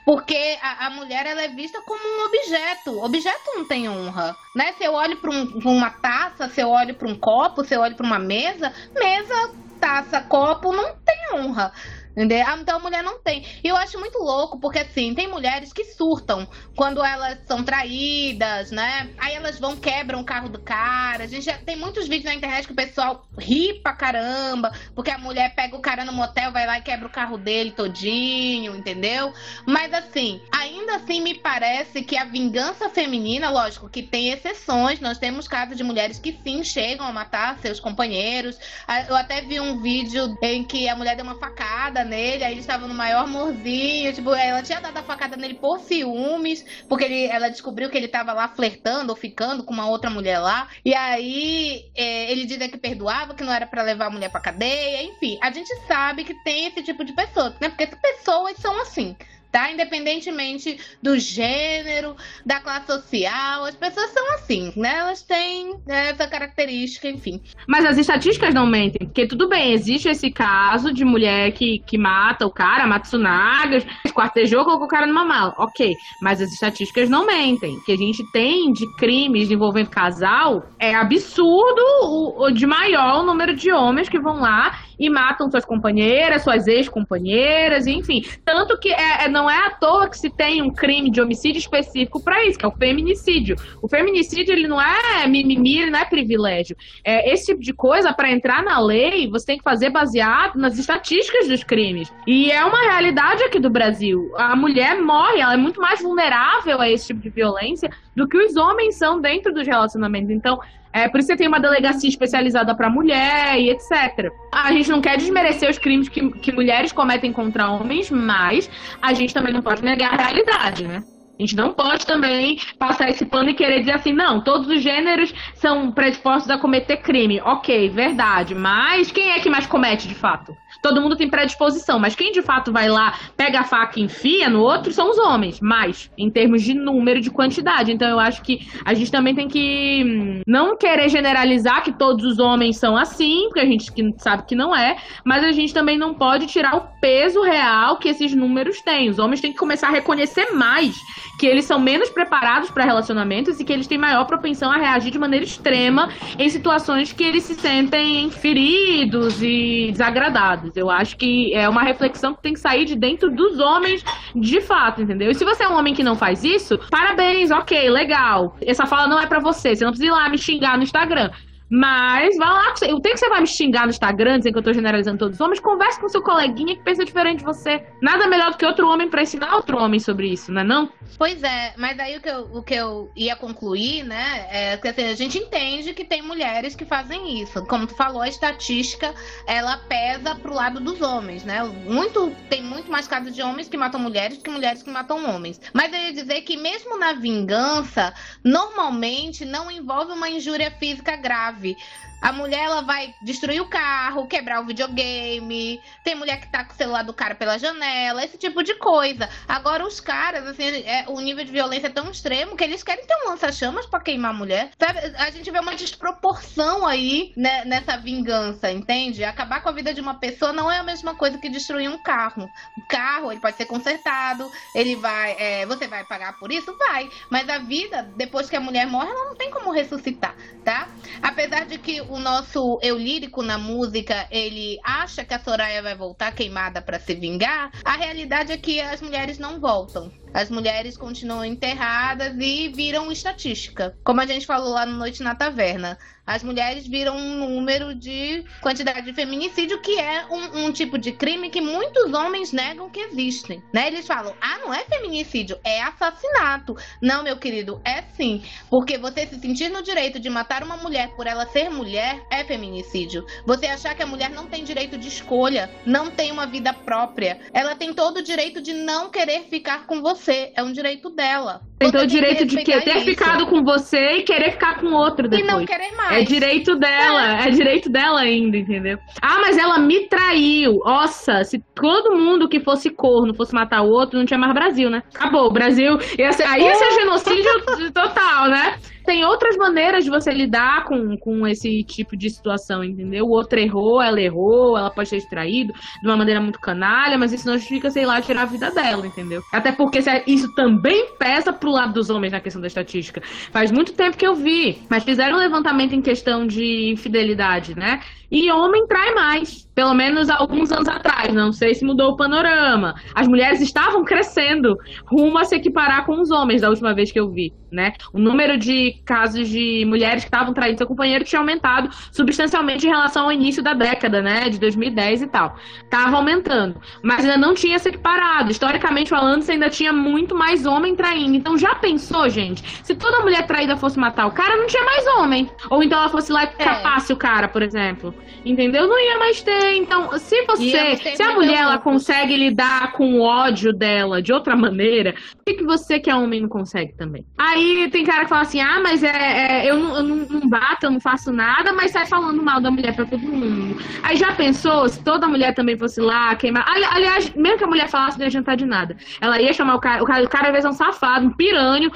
Porque a, a, mulher ela é vista como um objeto. Objeto não tem honra. Né? Se eu olho para um, uma taça, se eu olho para um copo, se eu olho para uma mesa, mesa, taça, copo não tem honra então a mulher não tem. E eu acho muito louco, porque assim, tem mulheres que surtam quando elas são traídas, né? Aí elas vão, quebram o carro do cara. A gente já tem muitos vídeos na internet que o pessoal ri pra caramba, porque a mulher pega o cara no motel, vai lá e quebra o carro dele todinho, entendeu? Mas assim, ainda assim me parece que a vingança feminina, lógico, que tem exceções. Nós temos casos de mulheres que sim chegam a matar seus companheiros. Ah, eu até vi um vídeo em que a mulher deu uma facada nele, aí eles estavam no maior amorzinho, tipo, ela tinha dado a facada nele por ciúmes, porque ele, ela descobriu que ele tava lá flertando ou ficando com uma outra mulher lá, e aí é, ele dizia que perdoava, que não era para levar a mulher pra cadeia, enfim, a gente sabe que tem esse tipo de pessoa, né, porque as pessoas são assim, tá? Independentemente do gênero, da classe social, as pessoas são assim, né? Elas têm essa característica, enfim. Mas as estatísticas não mentem, porque tudo bem, existe esse caso de mulher que, que mata o cara, Matsunaga, esquartejou, colocou o cara numa mala. Ok, mas as estatísticas não mentem. Que a gente tem de crimes envolvendo casal é absurdo o, o de maior o número de homens que vão lá e matam suas companheiras, suas ex-companheiras, enfim. Tanto que é, é, não é à toa que se tem um crime de homicídio específico para isso, que é o feminicídio. O feminicídio, ele não é mimimi, ele não é privilégio. É, esse tipo de coisa, para entrar na lei, você tem que fazer baseado nas estatísticas dos crimes. E é uma realidade aqui do Brasil. A mulher morre, ela é muito mais vulnerável a esse tipo de violência do que os homens são dentro dos relacionamentos. Então, é por isso que tem uma delegacia especializada para mulher e etc. A gente não quer desmerecer os crimes que, que mulheres cometem contra homens, mas a gente também não pode negar a realidade, né? A gente não pode também passar esse pano e querer dizer assim, não, todos os gêneros são predispostos a cometer crime. Ok, verdade. Mas quem é que mais comete de fato? Todo mundo tem predisposição, mas quem de fato vai lá, pega a faca e enfia no outro são os homens, mais em termos de número, de quantidade. Então eu acho que a gente também tem que hum, não querer generalizar que todos os homens são assim, porque a gente sabe que não é, mas a gente também não pode tirar o peso real que esses números têm. Os homens têm que começar a reconhecer mais que eles são menos preparados para relacionamentos e que eles têm maior propensão a reagir de maneira extrema em situações que eles se sentem feridos e desagradados. Eu acho que é uma reflexão que tem que sair de dentro dos homens de fato, entendeu? E se você é um homem que não faz isso, parabéns, ok, legal. Essa fala não é para você, você não precisa ir lá me xingar no Instagram. Mas vai lá, eu tenho que você vai me xingar no Instagram, dizendo que eu tô generalizando todos os homens, converse com seu coleguinha que pensa diferente de você. Nada melhor do que outro homem para ensinar outro homem sobre isso, não é não? Pois é, mas aí o que eu, o que eu ia concluir, né, é que assim, a gente entende que tem mulheres que fazem isso. Como tu falou, a estatística, ela pesa pro lado dos homens, né? Muito, tem muito mais casos de homens que matam mulheres que mulheres que matam homens. Mas eu ia dizer que mesmo na vingança, normalmente não envolve uma injúria física grave grave. A mulher ela vai destruir o carro, quebrar o videogame. Tem mulher que tá com o celular do cara pela janela, esse tipo de coisa. Agora os caras, assim, é, o nível de violência é tão extremo que eles querem ter um lança-chamas para queimar a mulher. Sabe? A gente vê uma desproporção aí né, nessa vingança, entende? Acabar com a vida de uma pessoa não é a mesma coisa que destruir um carro. O carro ele pode ser consertado, ele vai, é, você vai pagar por isso, vai. Mas a vida depois que a mulher morre, ela não tem como ressuscitar, tá? Apesar de que o nosso eu lírico na música, ele acha que a Soraya vai voltar queimada para se vingar, a realidade é que as mulheres não voltam. As mulheres continuam enterradas e viram estatística. Como a gente falou lá no Noite na Taverna as mulheres viram um número de quantidade de feminicídio que é um, um, tipo de crime que muitos homens negam que existem, né? Eles falam, ah, não é feminicídio, é assassinato. Não, meu querido, é sim, porque você se sentir no direito de matar uma mulher por ela ser mulher é feminicídio. Você achar que a mulher não tem direito de escolha, não tem uma vida própria, ela tem todo o direito de não querer ficar com você, é um direito dela. Tem todo o direito de que ter isso. ficado com você e querer ficar com outro depois. E não querer mais. É direito dela, é. é direito dela ainda, entendeu? Ah, mas ela me traiu. Nossa, se todo mundo que fosse corno fosse matar o outro, não tinha mais Brasil, né? Acabou, o Brasil ia ser, aí ia ser genocídio total, né? Tem outras maneiras de você lidar com, com esse tipo de situação, entendeu? O outro errou, ela errou, ela pode ser extraído de uma maneira muito canalha, mas isso não justifica, sei lá, tirar a vida dela, entendeu? Até porque isso também pesa pro lado dos homens na questão da estatística. Faz muito tempo que eu vi, mas fizeram um levantamento em questão de infidelidade, né? E homem trai mais. Pelo menos alguns anos atrás, não sei se mudou o panorama. As mulheres estavam crescendo rumo a se equiparar com os homens da última vez que eu vi, né? O número de casos de mulheres que estavam traindo seu companheiro tinha aumentado substancialmente em relação ao início da década, né? De 2010 e tal. Tava aumentando. Mas ainda não tinha se equiparado. Historicamente falando, você ainda tinha muito mais homem traindo. Então já pensou, gente? Se toda mulher traída fosse matar o cara, não tinha mais homem. Ou então ela fosse lá e é. o cara, por exemplo. Entendeu? Não ia mais ter então, se você, se a mulher ela consegue lidar com o ódio dela de outra maneira, por que, que você que é homem não consegue também? Aí tem cara que fala assim: ah, mas é, é eu, não, eu não bato, eu não faço nada, mas sai falando mal da mulher pra todo mundo. Aí já pensou se toda mulher também fosse lá queimar? Aliás, mesmo que a mulher falasse, não ia adiantar de nada. Ela ia chamar o cara, o cara, o cara às vezes é um safado, um piranho,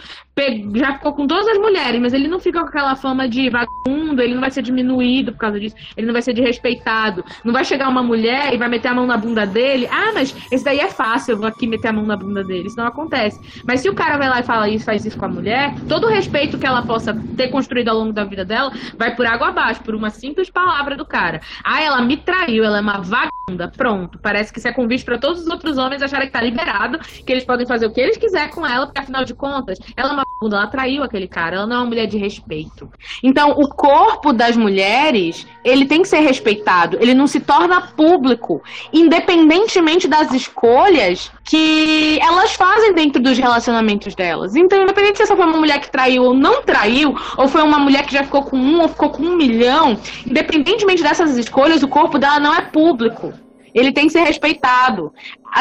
já ficou com todas as mulheres, mas ele não fica com aquela fama de vagabundo, ele não vai ser diminuído por causa disso, ele não vai ser desrespeitado. Não vai chegar uma mulher e vai meter a mão na bunda dele. Ah, mas esse daí é fácil, eu vou aqui meter a mão na bunda dele. Isso não acontece. Mas se o cara vai lá e fala isso, faz isso com a mulher, todo o respeito que ela possa ter construído ao longo da vida dela vai por água abaixo, por uma simples palavra do cara. Ah, ela me traiu, ela é uma vagabunda. Pronto. Parece que isso é convite para todos os outros homens acharem que tá liberado, que eles podem fazer o que eles quiserem com ela, porque afinal de contas, ela é uma vagabunda, ela traiu aquele cara, ela não é uma mulher de respeito. Então, o corpo das mulheres, ele tem que ser respeitado, ele não se torna público, independentemente das escolhas que elas fazem dentro dos relacionamentos delas. Então, independente se essa foi uma mulher que traiu ou não traiu, ou foi uma mulher que já ficou com um ou ficou com um milhão, independentemente dessas escolhas, o corpo dela não é público. Ele tem que ser respeitado.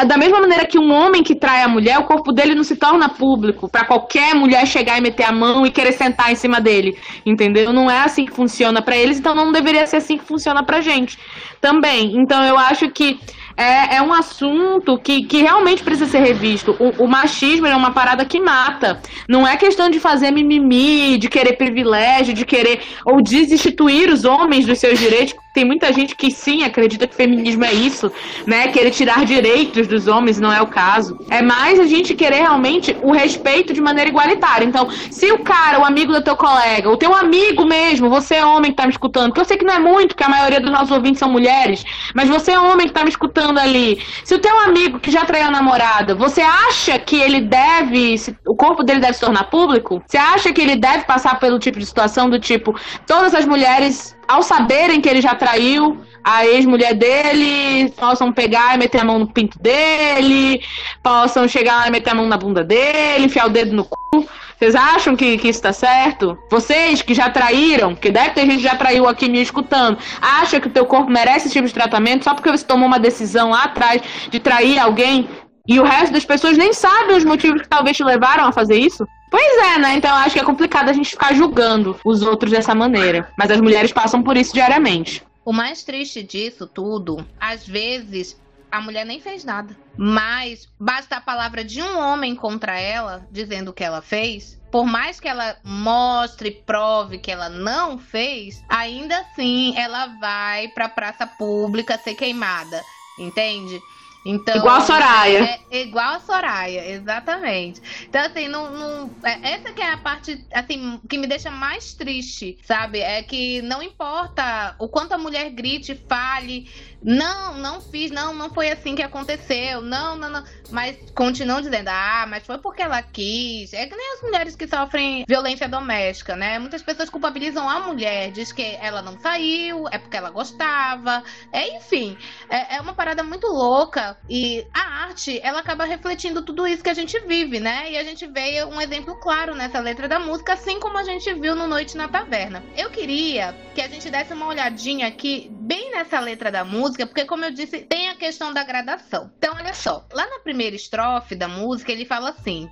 Da mesma maneira que um homem que trai a mulher, o corpo dele não se torna público para qualquer mulher chegar e meter a mão e querer sentar em cima dele, entendeu? Não é assim que funciona para eles, então não deveria ser assim que funciona pra gente também. Então eu acho que é, é um assunto que, que realmente precisa ser revisto. O, o machismo é uma parada que mata. Não é questão de fazer mimimi, de querer privilégio, de querer ou desinstituir os homens dos seus direitos. Tem muita gente que sim acredita que feminismo é isso, né? Querer tirar direitos dos homens, não é o caso. É mais a gente querer realmente o respeito de maneira igualitária. Então, se o cara, o amigo do teu colega, o teu amigo mesmo, você é homem que tá me escutando, que eu sei que não é muito, que a maioria dos nossos ouvintes são mulheres, mas você é homem que tá me escutando ali. Se o teu amigo que já traiu a namorada, você acha que ele deve, o corpo dele deve se tornar público? Você acha que ele deve passar pelo tipo de situação do tipo, todas as mulheres, ao saberem que ele já traiu, a ex-mulher dele possam pegar e meter a mão no pinto dele, possam chegar lá e meter a mão na bunda dele, enfiar o dedo no cu. Vocês acham que, que isso tá certo? Vocês que já traíram, que deve ter gente que já traiu aqui me escutando, acha que o teu corpo merece esse tipo de tratamento só porque você tomou uma decisão lá atrás de trair alguém e o resto das pessoas nem sabem os motivos que talvez te levaram a fazer isso? Pois é, né? Então acho que é complicado a gente ficar julgando os outros dessa maneira. Mas as mulheres passam por isso diariamente. O mais triste disso tudo, às vezes, a mulher nem fez nada. Mas basta a palavra de um homem contra ela, dizendo que ela fez. Por mais que ela mostre, prove que ela não fez, ainda assim ela vai para praça pública ser queimada, entende? Então, igual a Soraya. É, é, igual a Soraya, exatamente. Então, assim, não, não, é, essa que é a parte, assim, que me deixa mais triste, sabe? É que não importa o quanto a mulher grite, fale, não, não fiz, não, não foi assim que aconteceu, não, não, não. Mas continuam dizendo, ah, mas foi porque ela quis. É que nem as mulheres que sofrem violência doméstica, né? Muitas pessoas culpabilizam a mulher, diz que ela não saiu, é porque ela gostava. É, enfim, é, é uma parada muito louca. E a arte, ela acaba refletindo tudo isso que a gente vive, né? E a gente vê um exemplo claro nessa letra da música, assim como a gente viu no Noite na Taverna. Eu queria que a gente desse uma olhadinha aqui, bem nessa letra da música música, porque, como eu disse, tem a questão da gradação. Então, olha só, lá na primeira estrofe da música, ele fala assim: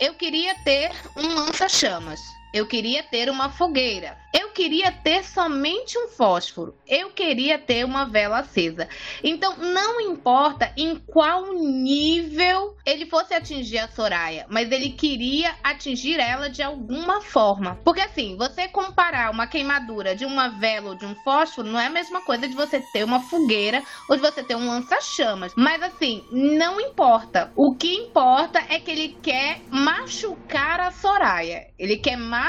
Eu queria ter um lança-chamas, eu queria ter uma fogueira, eu queria ter somente um fósforo. Eu queria ter uma vela acesa. Então, não importa em qual nível ele fosse atingir a Soraya, mas ele queria atingir ela de alguma forma. Porque assim, você comparar uma queimadura de uma vela ou de um fósforo não é a mesma coisa de você ter uma fogueira ou de você ter um lança-chamas. Mas assim, não importa. O que importa é que ele quer machucar a Soraya. Ele quer machucar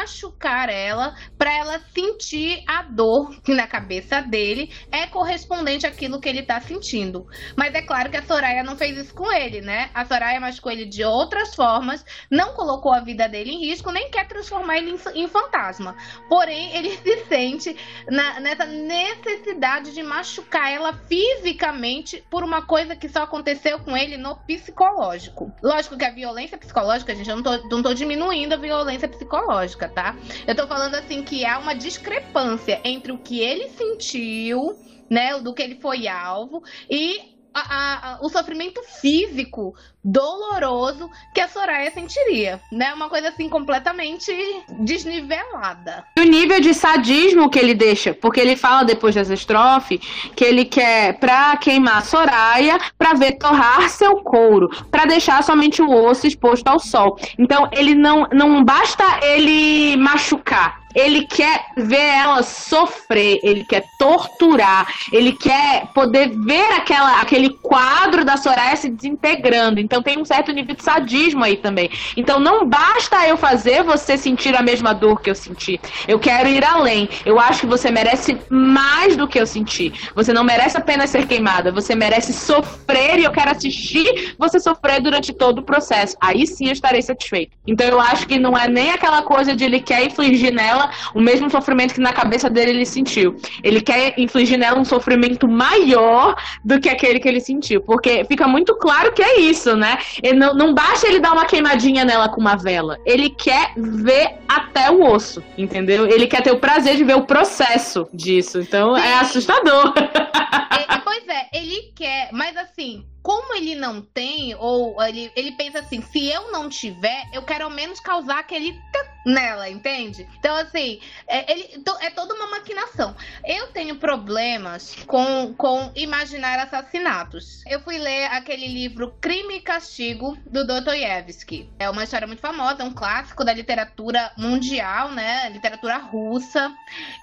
ela para ela sentir a dor que na cabeça dele é correspondente àquilo que ele tá sentindo. Mas é claro que a Soraya não fez isso com ele, né? A Soraya machucou ele de outras formas, não colocou a vida dele em risco, nem quer transformar ele em, em fantasma. Porém, ele se sente na, nessa necessidade de machucar ela fisicamente por uma coisa que só aconteceu com ele no psicológico. Lógico que a violência psicológica, gente, eu não tô, não tô diminuindo a violência psicológica, tá? Eu tô falando assim que há uma discrepância entre o que ele sentiu, né, do que ele foi alvo e a, a, o sofrimento físico doloroso que a Soraya sentiria, né? Uma coisa assim completamente desnivelada. E o nível de sadismo que ele deixa, porque ele fala depois dessa estrofe que ele quer pra queimar a Soraya, pra ver torrar seu couro, pra deixar somente o osso exposto ao sol. Então ele não não basta ele machucar, ele quer ver ela sofrer, ele quer torturar, ele quer poder ver aquela, aquele quadro da Soraya se desintegrando. Então tem um certo nível de sadismo aí também. Então não basta eu fazer você sentir a mesma dor que eu senti. Eu quero ir além. Eu acho que você merece mais do que eu senti. Você não merece apenas ser queimada, você merece sofrer e eu quero assistir você sofrer durante todo o processo. Aí sim eu estarei satisfeito. Então eu acho que não é nem aquela coisa de ele quer infligir nela o mesmo sofrimento que na cabeça dele ele sentiu. Ele quer infligir nela um sofrimento maior do que aquele que ele sentiu. Porque fica muito claro que é isso, né? Ele não, não basta ele dar uma queimadinha nela com uma vela. Ele quer ver até o osso, entendeu? Ele quer ter o prazer de ver o processo disso. Então é Sim. é assustador. É, pois é, ele quer, mas assim, como ele não tem, ou ele, ele pensa assim, se eu não tiver, eu quero ao menos causar aquele nela, entende? Então, assim, é, ele, é toda uma maquinação. Eu tenho problemas com, com imaginar assassinatos. Eu fui ler aquele livro Crime e Castigo, do Dostoiévski. É uma história muito famosa, é um clássico da literatura mundial, né? Literatura russa.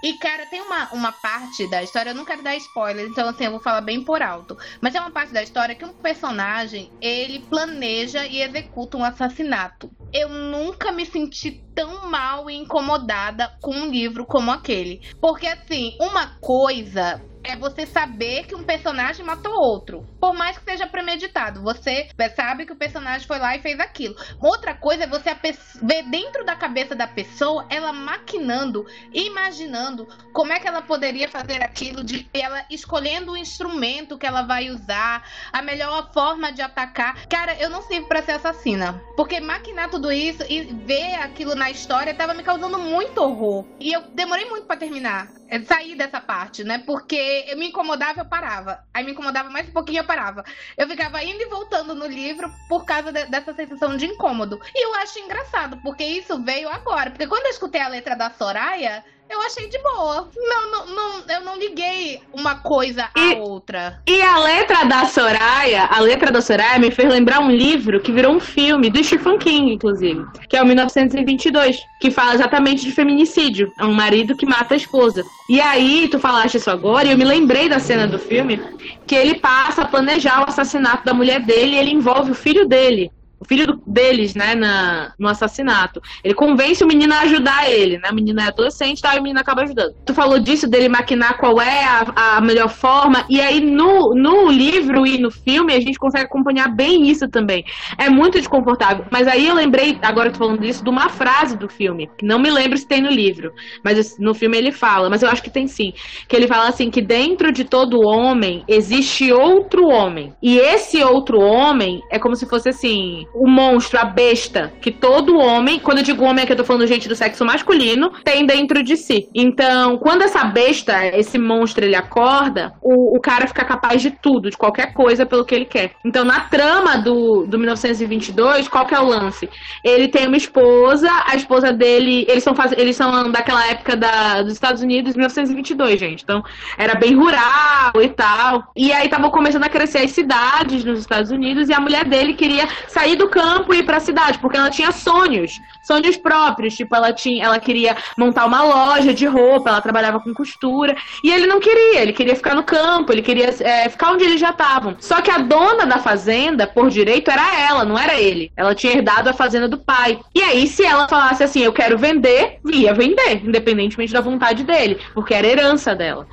E, cara, tem uma, uma parte da história, eu não quero dar spoiler, então, assim, eu vou falar bem por alto. Mas é uma parte da história que um personagem, ele planeja e executa um assassinato. Eu nunca me senti tão mal e incomodada com um livro como aquele. Porque, assim, uma coisa é você saber que um personagem matou outro. Por mais que seja premeditado. Você sabe que o personagem foi lá e fez aquilo. Outra coisa é você ver dentro da cabeça da pessoa ela maquinando, imaginando como é que ela poderia fazer aquilo, de ela escolhendo o instrumento que ela vai usar, a melhor forma de atacar. Cara, eu não sirvo para ser assassina. Porque maquinar tudo isso e ver aquilo na história tava me causando muito horror. E eu demorei muito para terminar. É, sair dessa parte, né? Porque eu me incomodava, eu parava. Aí me incomodava mais um pouquinho, eu parava. Eu ficava indo e voltando no livro por causa de, dessa sensação de incômodo. E eu acho engraçado, porque isso veio agora. Porque quando eu escutei a letra da Soraya, eu achei de boa. Não, não, não, eu não liguei uma coisa à e, outra. E a letra da Soraya, a letra da Soraya me fez lembrar um livro que virou um filme, do Stephen King, inclusive, que é o 1922, que fala exatamente de feminicídio. É um marido que mata a esposa. E aí, tu falaste isso agora, e eu me lembrei da cena do filme, que ele passa a planejar o assassinato da mulher dele e ele envolve o filho dele o filho deles, né, na, no assassinato. Ele convence o menino a ajudar ele, né? A menina é adolescente, tá? E o menino acaba ajudando. Tu falou disso, dele maquinar qual é a, a melhor forma, e aí no, no livro e no filme a gente consegue acompanhar bem isso também. É muito desconfortável. Mas aí eu lembrei, agora tô falando disso, de uma frase do filme, que não me lembro se tem no livro, mas no filme ele fala, mas eu acho que tem sim. Que ele fala assim: que dentro de todo homem existe outro homem. E esse outro homem é como se fosse assim o monstro, a besta, que todo homem, quando eu digo homem aqui eu tô falando gente do sexo masculino, tem dentro de si. Então, quando essa besta, esse monstro, ele acorda, o, o cara fica capaz de tudo, de qualquer coisa pelo que ele quer. Então, na trama do, do 1922, qual que é o lance? Ele tem uma esposa, a esposa dele, eles são, eles são daquela época da, dos Estados Unidos, 1922, gente. Então, era bem rural e tal. E aí estavam começando a crescer as cidades nos Estados Unidos e a mulher dele queria sair sair do campo e ir pra cidade, porque ela tinha sonhos, sonhos próprios, tipo, ela tinha, ela queria montar uma loja de roupa, ela trabalhava com costura, e ele não queria, ele queria ficar no campo, ele queria é, ficar onde eles já estavam. Só que a dona da fazenda, por direito, era ela, não era ele. Ela tinha herdado a fazenda do pai. E aí, se ela falasse assim, eu quero vender, ia vender, independentemente da vontade dele, porque era herança dela.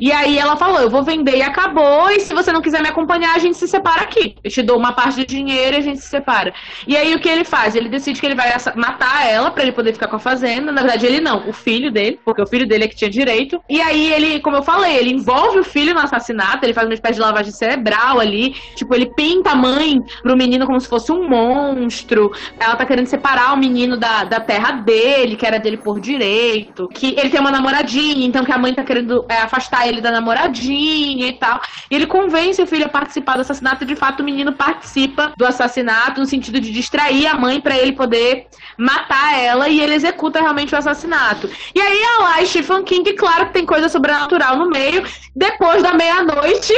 E aí ela falou, eu vou vender e acabou, e se você não quiser me acompanhar, a gente se separa aqui. Eu te dou uma parte do dinheiro e a gente se separa. E aí o que ele faz? Ele decide que ele vai matar ela para ele poder ficar com a fazenda. Na verdade, ele não, o filho dele, porque o filho dele é que tinha direito. E aí ele, como eu falei, ele envolve o filho no assassinato, ele faz uma espécie de lavagem cerebral ali. Tipo, ele pinta a mãe pro menino como se fosse um monstro. Ela tá querendo separar o menino da, da terra dele, que era dele por direito. Que ele tem uma namoradinha, então que a mãe tá querendo é, afastar ele da namoradinha e tal. E ele convence o filho a participar do assassinato. E de fato, o menino participa do assassinato no sentido de distrair a mãe para ele poder matar ela. E ele executa realmente o assassinato. E aí, a lá, Stephen King, claro que tem coisa sobrenatural no meio. Depois da meia-noite,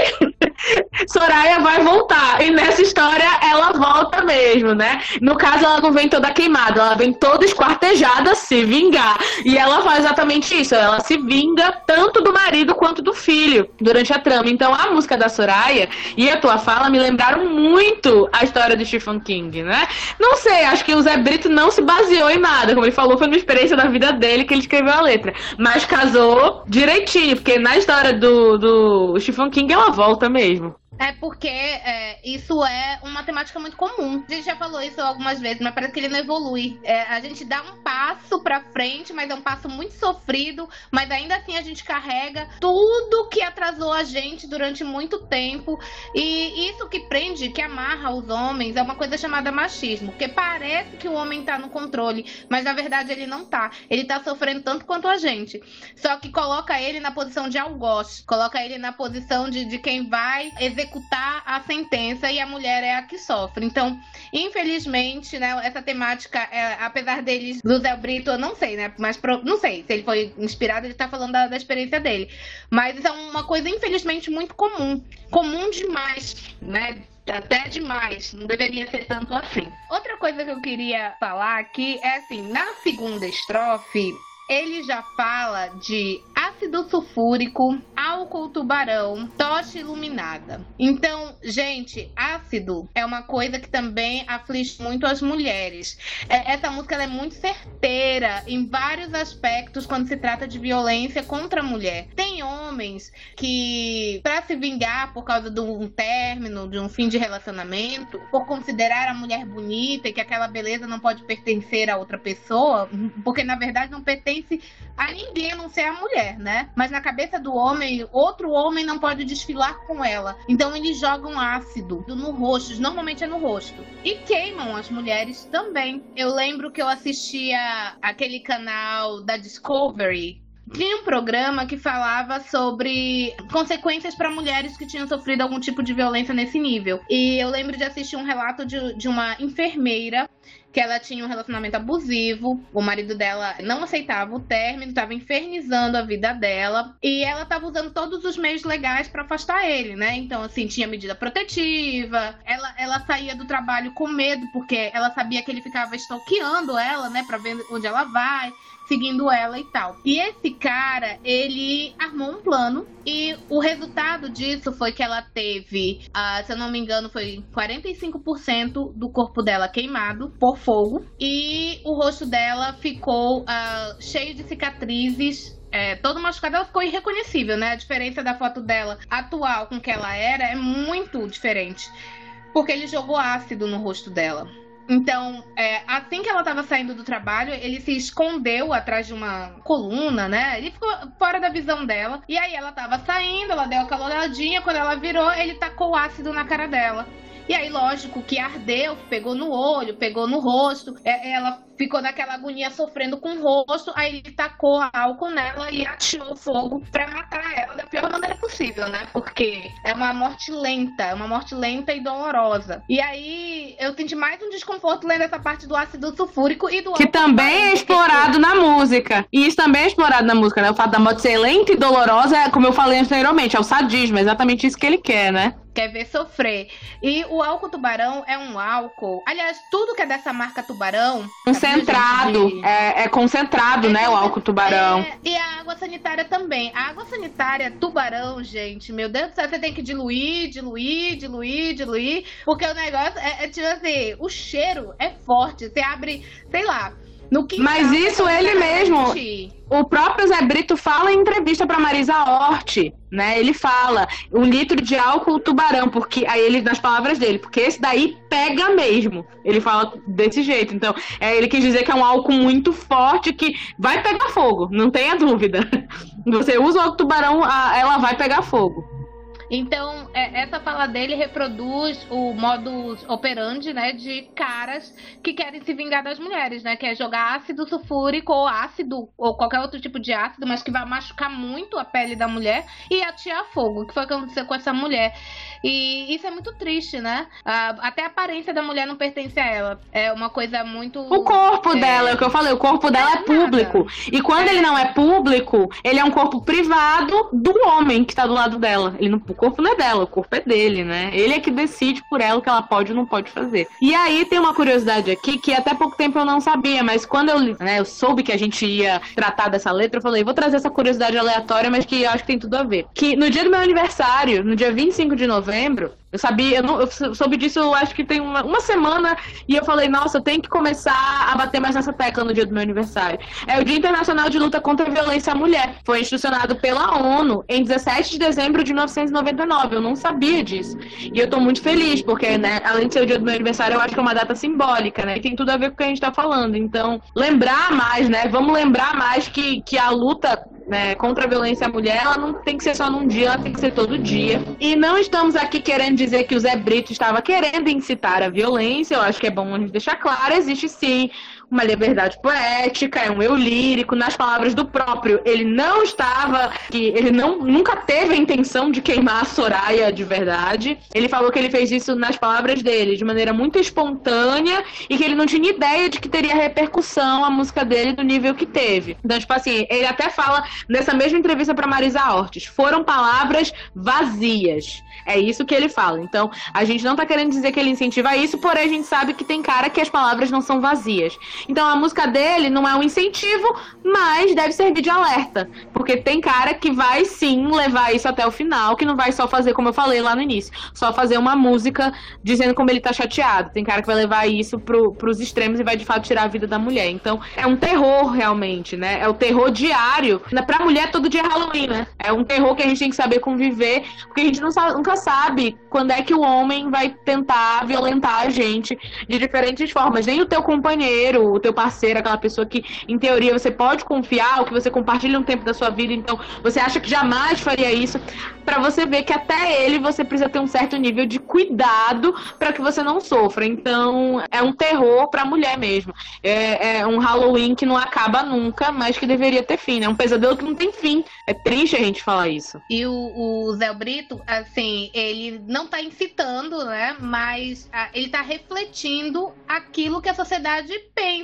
Soraya vai voltar. E nessa história, ela volta mesmo, né? No caso, ela não vem toda queimada, ela vem toda esquartejada se vingar. E ela faz exatamente isso. Ela se vinga tanto do marido quanto do filho durante a trama. Então, a música da Soraya e a tua fala me lembraram muito a história do Stephen King, né? Não sei, acho que o Zé Brito não se baseou em nada. Como ele falou, foi uma experiência da vida dele que ele escreveu a letra. Mas casou direitinho, porque na história do, do Stephen King ela volta mesmo. É porque é, isso é uma temática muito comum. A gente já falou isso algumas vezes, mas parece que ele não evolui. É, a gente dá um passo pra frente, mas é um passo muito sofrido, mas ainda assim a gente carrega tudo que atrasou a gente durante muito tempo. E isso que prende, que amarra os homens, é uma coisa chamada machismo. Porque parece que o homem tá no controle, mas na verdade ele não tá. Ele tá sofrendo tanto quanto a gente. Só que coloca ele na posição de algoz, coloca ele na posição de, de quem vai executar executar a sentença e a mulher é a que sofre. Então, infelizmente, né, essa temática, é, apesar deles, do Zé Brito, eu não sei, né? Mas pro, não sei se ele foi inspirado, ele tá falando da, da experiência dele. Mas é uma coisa, infelizmente, muito comum. Comum demais, né? até demais, não deveria ser tanto assim. Outra coisa que eu queria falar aqui é assim, na segunda estrofe, ele já fala de ácido sulfúrico, álcool tubarão, tocha iluminada. Então, gente, ácido é uma coisa que também aflige muito as mulheres. É, essa música é muito certeira em vários aspectos quando se trata de violência contra a mulher. Tem homens que, para se vingar por causa de um término, de um fim de relacionamento, por considerar a mulher bonita e que aquela beleza não pode pertencer a outra pessoa, porque na verdade não pertence a ninguém a não ser a mulher, né? Mas na cabeça do homem, outro homem não pode desfilar com ela. Então eles jogam ácido no rosto, normalmente é no rosto. E queimam as mulheres também. Eu lembro que eu assistia aquele canal da Discovery, tinha um programa que falava sobre consequências para mulheres que tinham sofrido algum tipo de violência nesse nível. E eu lembro de assistir um relato de, de uma enfermeira que ela tinha um relacionamento abusivo, o marido dela não aceitava o término, estava infernizando a vida dela e ela estava usando todos os meios legais para afastar ele, né? Então, assim, tinha medida protetiva, ela, ela saía do trabalho com medo porque ela sabia que ele ficava stalkeando ela, né, para ver onde ela vai seguindo ela e tal. E esse cara, ele armou um plano e o resultado disso foi que ela teve, uh, se eu não me engano, foi 45% do corpo dela queimado por fogo e o rosto dela ficou uh, cheio de cicatrizes é, todo machucado, ela ficou irreconhecível, né? A diferença da foto dela atual com que ela era é muito diferente. Porque ele jogou ácido no rosto dela. Então, é, assim que ela estava saindo do trabalho, ele se escondeu atrás de uma coluna, né? Ele ficou fora da visão dela. E aí ela estava saindo, ela deu aquela olhadinha, quando ela virou, ele tacou ácido na cara dela. E aí, lógico, que ardeu, pegou no olho, pegou no rosto. É, ela ficou naquela agonia sofrendo com o rosto, aí ele tacou álcool nela e atirou fogo pra matar ela da pior maneira possível, né? Porque é uma morte lenta, é uma morte lenta e dolorosa. E aí eu senti mais um desconforto lendo essa parte do ácido sulfúrico e do Que também é explorado na música. E isso também é explorado na música, né? O fato da morte ser lenta e dolorosa, é, como eu falei anteriormente, é o sadismo, é exatamente isso que ele quer, né? Quer ver sofrer. E o álcool tubarão é um álcool. Aliás, tudo que é dessa marca tubarão. Concentrado. É, é concentrado, é, né? O álcool tubarão. É, e a água sanitária também. A água sanitária tubarão, gente, meu Deus do céu, você tem que diluir, diluir, diluir, diluir. Porque o negócio é, é tipo assim, o cheiro é forte. Você abre, sei lá. Mas isso ele mesmo. O próprio Zé Brito fala em entrevista para Marisa Hort, né? Ele fala um litro de álcool tubarão, porque aí ele nas palavras dele, porque esse daí pega mesmo. Ele fala desse jeito. Então, é, ele quis dizer que é um álcool muito forte que vai pegar fogo, não tenha dúvida. Você usa o álcool tubarão, ela vai pegar fogo. Então, é, essa fala dele reproduz o modus operandi, né, de caras que querem se vingar das mulheres, né, que é jogar ácido sulfúrico ou ácido ou qualquer outro tipo de ácido, mas que vai machucar muito a pele da mulher e atirar fogo, que foi o que aconteceu com essa mulher. E isso é muito triste, né? até a aparência da mulher não pertence a ela. É uma coisa muito. O corpo é... dela, é o que eu falei, o corpo dela é, é público. E quando é. ele não é público, ele é um corpo privado do homem que tá do lado dela. Ele não, o corpo não é dela, o corpo é dele, né? Ele é que decide por ela o que ela pode ou não pode fazer. E aí tem uma curiosidade aqui que até pouco tempo eu não sabia, mas quando eu, né, eu soube que a gente ia tratar dessa letra, eu falei, vou trazer essa curiosidade aleatória, mas que eu acho que tem tudo a ver. Que no dia do meu aniversário, no dia 25 de novembro, novembro. Eu sabia, eu, não, eu soube disso, eu acho que tem uma, uma semana, e eu falei, nossa, eu tenho que começar a bater mais nessa tecla no dia do meu aniversário. É o Dia Internacional de Luta contra a Violência à Mulher. Foi institucionado pela ONU em 17 de dezembro de 1999. Eu não sabia disso. E eu tô muito feliz, porque, né, além de ser o dia do meu aniversário, eu acho que é uma data simbólica, né? E tem tudo a ver com o que a gente tá falando. Então, lembrar mais, né? Vamos lembrar mais que, que a luta né, contra a violência à mulher, ela não tem que ser só num dia, ela tem que ser todo dia. E não estamos aqui querendo dizer que o Zé Brito estava querendo incitar a violência, eu acho que é bom a gente deixar claro, existe sim uma liberdade poética, é um eu lírico, nas palavras do próprio. Ele não estava, que ele não nunca teve a intenção de queimar a Soraya de verdade. Ele falou que ele fez isso nas palavras dele, de maneira muito espontânea e que ele não tinha ideia de que teria repercussão a música dele do nível que teve. Então, tipo assim, ele até fala nessa mesma entrevista para Marisa Ortiz, foram palavras vazias. É isso que ele fala. Então, a gente não tá querendo dizer que ele incentiva isso, porém a gente sabe que tem cara que as palavras não são vazias. Então, a música dele não é um incentivo, mas deve servir de alerta. Porque tem cara que vai sim levar isso até o final, que não vai só fazer, como eu falei lá no início, só fazer uma música dizendo como ele tá chateado. Tem cara que vai levar isso pro, pros extremos e vai de fato tirar a vida da mulher. Então, é um terror realmente, né? É o terror diário. Pra mulher, todo dia é Halloween, né? É um terror que a gente tem que saber conviver, porque a gente não nunca sabe quando é que o homem vai tentar violentar a gente de diferentes formas. Nem o teu companheiro, o teu parceiro, aquela pessoa que, em teoria, você pode confiar, ou que você compartilha um tempo da sua vida, então você acha que jamais faria isso, para você ver que até ele você precisa ter um certo nível de cuidado para que você não sofra. Então, é um terror pra mulher mesmo. É, é, um Halloween que não acaba nunca, mas que deveria ter fim. É um pesadelo que não tem fim. É triste a gente falar isso. E o, o Zé Brito, assim, ele não tá incitando, né? Mas a, ele tá refletindo aquilo que a sociedade pensa.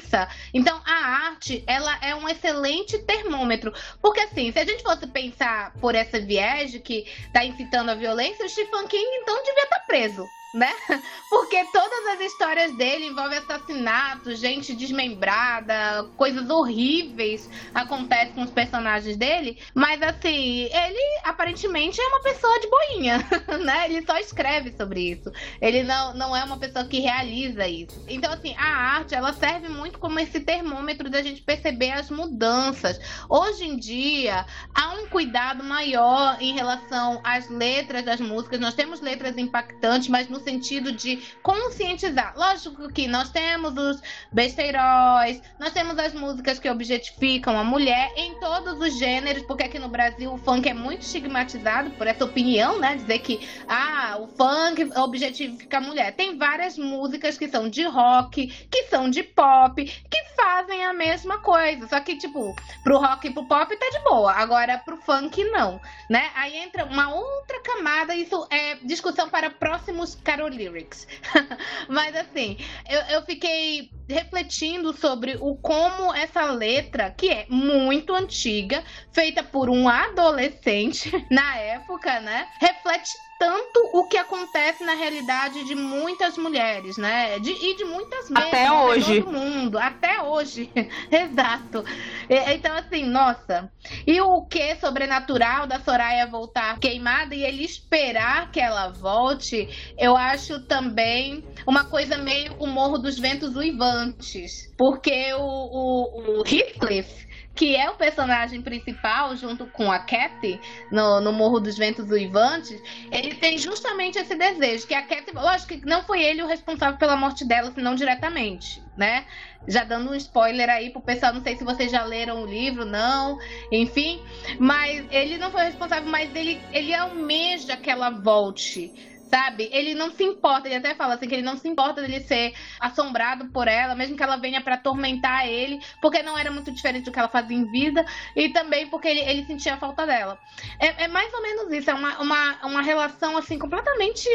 Então, a arte, ela é um excelente termômetro. Porque, assim, se a gente fosse pensar por essa viés de que tá incitando a violência, o Stephen King, então, devia estar tá preso né? Porque todas as histórias dele envolvem assassinatos, gente desmembrada, coisas horríveis acontecem com os personagens dele. Mas assim, ele aparentemente é uma pessoa de boinha, né? Ele só escreve sobre isso. Ele não, não é uma pessoa que realiza isso. Então, assim, a arte ela serve muito como esse termômetro da gente perceber as mudanças. Hoje em dia, há um cuidado maior em relação às letras das músicas. Nós temos letras impactantes, mas no sentido de conscientizar. Lógico que nós temos os besteiróis, nós temos as músicas que objetificam a mulher em todos os gêneros, porque aqui no Brasil o funk é muito estigmatizado por essa opinião, né? Dizer que ah, o funk objetifica a mulher. Tem várias músicas que são de rock, que são de pop, que fazem a mesma coisa. Só que, tipo, pro rock e pro pop tá de boa. Agora, pro funk, não. Né? Aí entra uma outra camada, isso é discussão para próximos Carol Lyrics. Mas assim, eu, eu fiquei refletindo sobre o como essa letra, que é muito antiga, feita por um adolescente na época, né, reflete tanto o que acontece na realidade de muitas mulheres, né? De, e de muitas mesmo, até hoje, todo mundo, até hoje, exato. Então assim, nossa. E o que sobrenatural da Soraya voltar queimada e ele esperar que ela volte, eu acho também uma coisa meio o Morro dos Ventos Uivantes, porque o, o, o Heathcliff que é o personagem principal, junto com a Kathy, no, no Morro dos Ventos Uivantes, ele tem justamente esse desejo, que a Kathy, lógico que não foi ele o responsável pela morte dela, senão diretamente, né? Já dando um spoiler aí pro pessoal, não sei se vocês já leram o livro, não, enfim, mas ele não foi responsável, mas ele, ele almeja que ela volte, Sabe? Ele não se importa, ele até fala assim que ele não se importa dele ser assombrado por ela, mesmo que ela venha para atormentar ele, porque não era muito diferente do que ela fazia em vida, e também porque ele, ele sentia a falta dela. É, é mais ou menos isso, é uma, uma, uma relação assim completamente,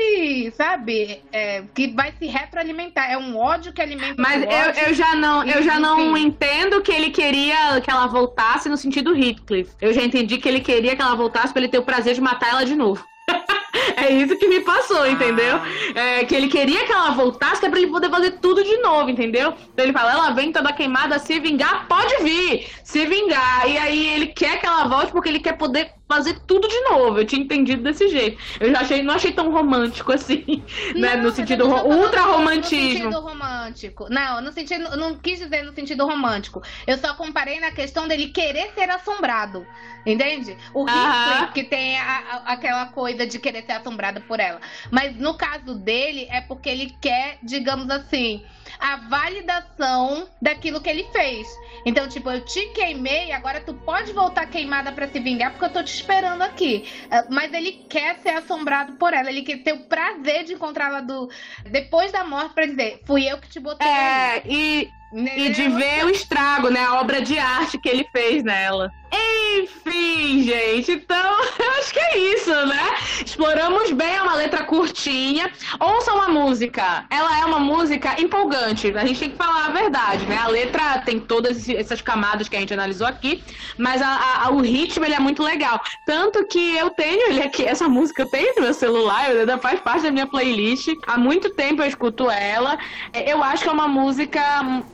sabe? É, que vai se retroalimentar. É um ódio que alimenta Mas eu, eu já não, eu já não entendo que ele queria que ela voltasse no sentido Heathcliff. Eu já entendi que ele queria que ela voltasse para ele ter o prazer de matar ela de novo. É isso que me passou, entendeu? Ah. É, que ele queria que ela voltasse, que é pra ele poder fazer tudo de novo, entendeu? Então ele fala, ela vem toda queimada, se vingar, pode vir, se vingar. E aí ele quer que ela volte porque ele quer poder fazer tudo de novo. Eu tinha entendido desse jeito. Eu já achei, não achei tão romântico assim, né? No sentido ro ultra romantismo. No sentido romântico. Não, no sentido, não quis dizer no sentido romântico. Eu só comparei na questão dele querer ser assombrado. Entende? O Heathcliff que tem a, a, aquela coisa de querer ser assombrado por ela. Mas no caso dele é porque ele quer, digamos assim, a validação daquilo que ele fez. Então, tipo, eu te queimei, agora tu pode voltar queimada para se vingar porque eu tô te esperando aqui. Ah, mas ele quer ser assombrado por ela, ele quer ter o prazer de encontrá-la do depois da morte para dizer, fui eu que te botei. É, e e de ver o estrago, né? A obra de arte que ele fez nela. Enfim, gente, então eu acho que é isso, né? Exploramos bem, é uma letra curtinha. Ouça uma música. Ela é uma música empolgante. A gente tem que falar a verdade, né? A letra tem todas essas camadas que a gente analisou aqui, mas a, a, o ritmo ele é muito legal. Tanto que eu tenho ele aqui, essa música eu tenho no meu celular, ainda faz parte da minha playlist. Há muito tempo eu escuto ela. Eu acho que é uma música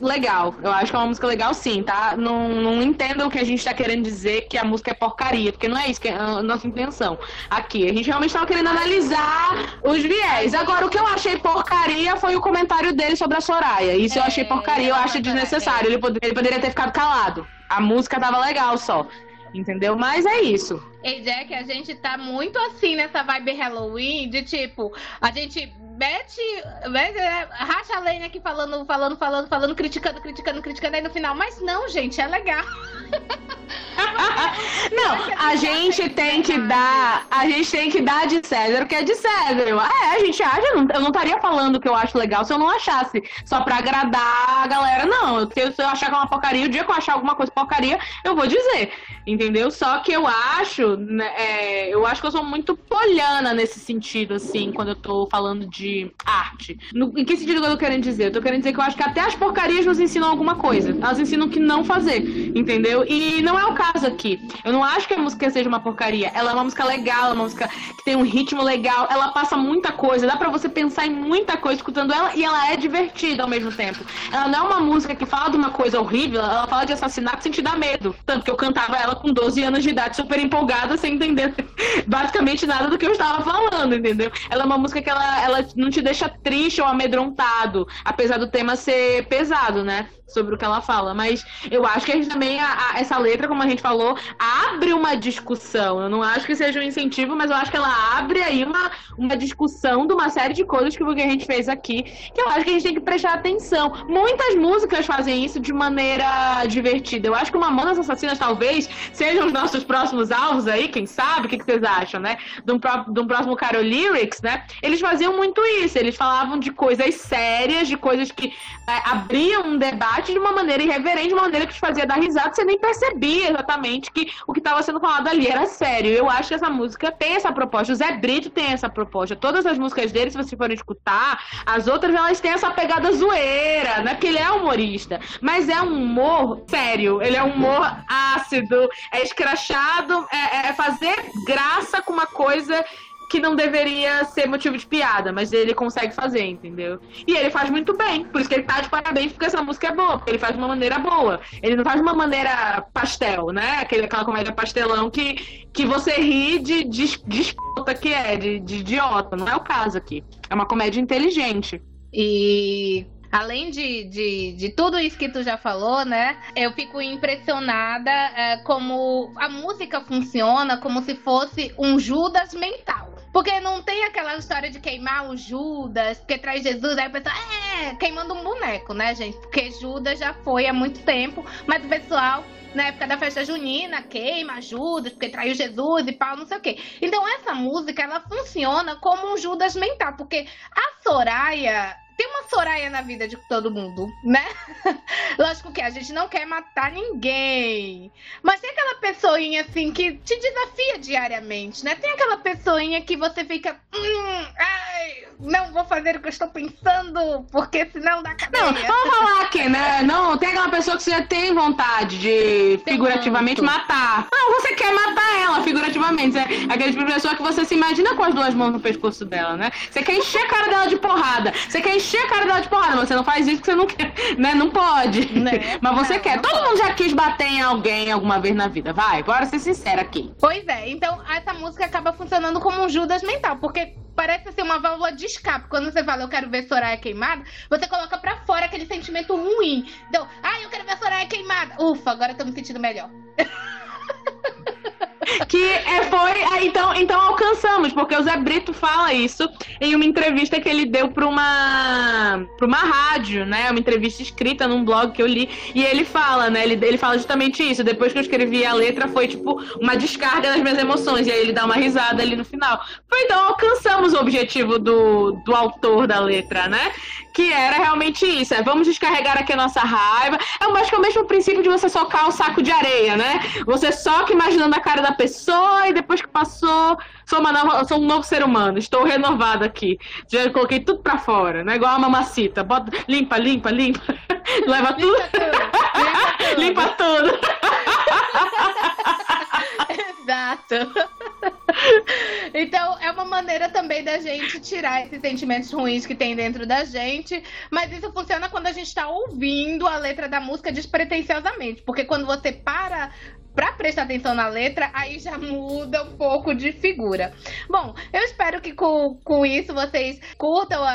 legal. Eu acho que é uma música legal sim, tá? Não, não entendo o que a gente tá querendo dizer que a música é porcaria, porque não é isso que é a nossa intenção aqui. A gente realmente tava querendo analisar os viés. Agora, o que eu achei porcaria foi o comentário dele sobre a Soraya. Isso é, eu achei porcaria, eu acho desnecessário. Ele poderia, ele poderia ter ficado calado. A música tava legal só. Entendeu? Mas é isso. E Jack, a gente tá muito assim nessa vibe Halloween, de tipo, a gente mete, mete racha a lenha aqui falando, falando, falando, falando, criticando, criticando, criticando, aí no final, mas não, gente, é legal. não, a gente tem que dar, a gente tem que dar de César o que é de César. É, a gente acha, eu não estaria falando o que eu acho legal se eu não achasse, só pra agradar a galera, não. Se eu achar que é uma porcaria, o dia que eu achar alguma coisa porcaria, eu vou dizer, entendeu? Só que eu acho, né, é, eu acho que eu sou muito poliana nesse sentido, assim, quando eu tô falando de de arte. No, em que sentido eu tô querendo dizer? Eu tô querendo dizer que eu acho que até as porcarias nos ensinam alguma coisa. Elas ensinam o que não fazer, entendeu? E não é o caso aqui. Eu não acho que a música seja uma porcaria. Ela é uma música legal, é uma música que tem um ritmo legal, ela passa muita coisa, dá para você pensar em muita coisa escutando ela e ela é divertida ao mesmo tempo. Ela não é uma música que fala de uma coisa horrível, ela fala de assassinato sem te dar medo. Tanto que eu cantava ela com 12 anos de idade, super empolgada, sem entender basicamente nada do que eu estava falando, entendeu? Ela é uma música que ela, ela não te deixa triste ou amedrontado, apesar do tema ser pesado, né? Sobre o que ela fala. Mas eu acho que a gente também, a, a, essa letra, como a gente falou, abre uma discussão. Eu não acho que seja um incentivo, mas eu acho que ela abre aí uma, uma discussão de uma série de coisas que, que a gente fez aqui, que eu acho que a gente tem que prestar atenção. Muitas músicas fazem isso de maneira divertida. Eu acho que uma Mamonas Assassinas talvez sejam os nossos próximos alvos aí, quem sabe? O que, que vocês acham, né? De um, de um próximo Carol Lyrics, né? Eles faziam muito isso. Eles falavam de coisas sérias, de coisas que é, abriam um debate arte de uma maneira irreverente, de uma maneira que te fazia dar risada, você nem percebia exatamente que o que estava sendo falado ali era sério. Eu acho que essa música tem essa proposta. O Zé Brito tem essa proposta. Todas as músicas dele, se vocês forem escutar, as outras elas têm essa pegada zoeira, né? Porque ele é humorista. Mas é um humor sério. Ele é um humor ácido, é escrachado, é, é fazer graça com uma coisa que não deveria ser motivo de piada, mas ele consegue fazer, entendeu? E ele faz muito bem, por isso que ele tá de parabéns porque essa música é boa, porque ele faz de uma maneira boa. Ele não faz de uma maneira pastel, né? Aquele, aquela comédia pastelão que, que você ri de, de, que é, de, de idiota. Não é o caso aqui. É uma comédia inteligente. E Além de, de, de, tudo isso que tu já falou, né? Eu fico impressionada é, como a música funciona como se fosse um Judas mental. Porque não tem aquela história de queimar o Judas, porque traz Jesus, aí o pessoal, é, queimando um boneco, né, gente? Porque Judas já foi há muito tempo, mas o pessoal na época da festa junina, queima Judas, porque traiu Jesus e pau, não sei o quê. Então essa música, ela funciona como um Judas mental, porque a Soraya tem uma Soraya na vida de todo mundo, né? Lógico que a gente não quer matar ninguém. Mas tem aquela pessoinha assim que te desafia diariamente, né? Tem aquela pessoinha que você fica. Hum, ai, não vou fazer o que eu estou pensando, porque senão dá cadeia. Não, vamos falar aqui, né? Não, tem aquela pessoa que você tem vontade de figurativamente matar. Não, você quer matar ela figurativamente. É aquele tipo de pessoa que você se imagina com as duas mãos no pescoço dela, né? Você quer encher a cara dela de porrada. Você quer encher encher a cara dela de porrada. Você não faz isso porque você não quer, né? Não pode. Né? Mas você não, quer. Não Todo pode. mundo já quis bater em alguém alguma vez na vida. Vai, bora ser sincera aqui. Pois é. Então, essa música acaba funcionando como um Judas mental. Porque parece ser uma válvula de escape. Quando você fala, eu quero ver Soraya queimada, você coloca pra fora aquele sentimento ruim. Então, ah, eu quero ver Soraya queimada. Ufa, agora eu tô me sentindo melhor. que é, foi. Ah, então, então alcançamos, porque o Zé Brito fala isso em uma entrevista que ele deu para uma uma rádio, né? Uma entrevista escrita num blog que eu li. E ele fala, né? Ele, ele fala justamente isso. Depois que eu escrevi a letra, foi tipo uma descarga das minhas emoções. E aí ele dá uma risada ali no final. Foi então alcançamos o objetivo do, do autor da letra, né? Que era realmente isso. É, vamos descarregar aqui a nossa raiva. É, eu acho que é o mesmo princípio de você socar o um saco de areia, né? Você soca imaginando a cara da pessoa e depois que passou, sou, uma nova, sou um novo ser humano. Estou renovado aqui. Já coloquei tudo pra fora, né? Igual a mamacita. Bota, limpa, limpa, limpa. Leva tudo. Limpa tudo. limpa tudo. Exato. Então, é uma maneira também da gente tirar esses sentimentos ruins que tem dentro da gente. Mas isso funciona quando a gente está ouvindo a letra da música despretensiosamente. Porque quando você para para prestar atenção na letra, aí já muda um pouco de figura. Bom, eu espero que com, com isso vocês curtam a,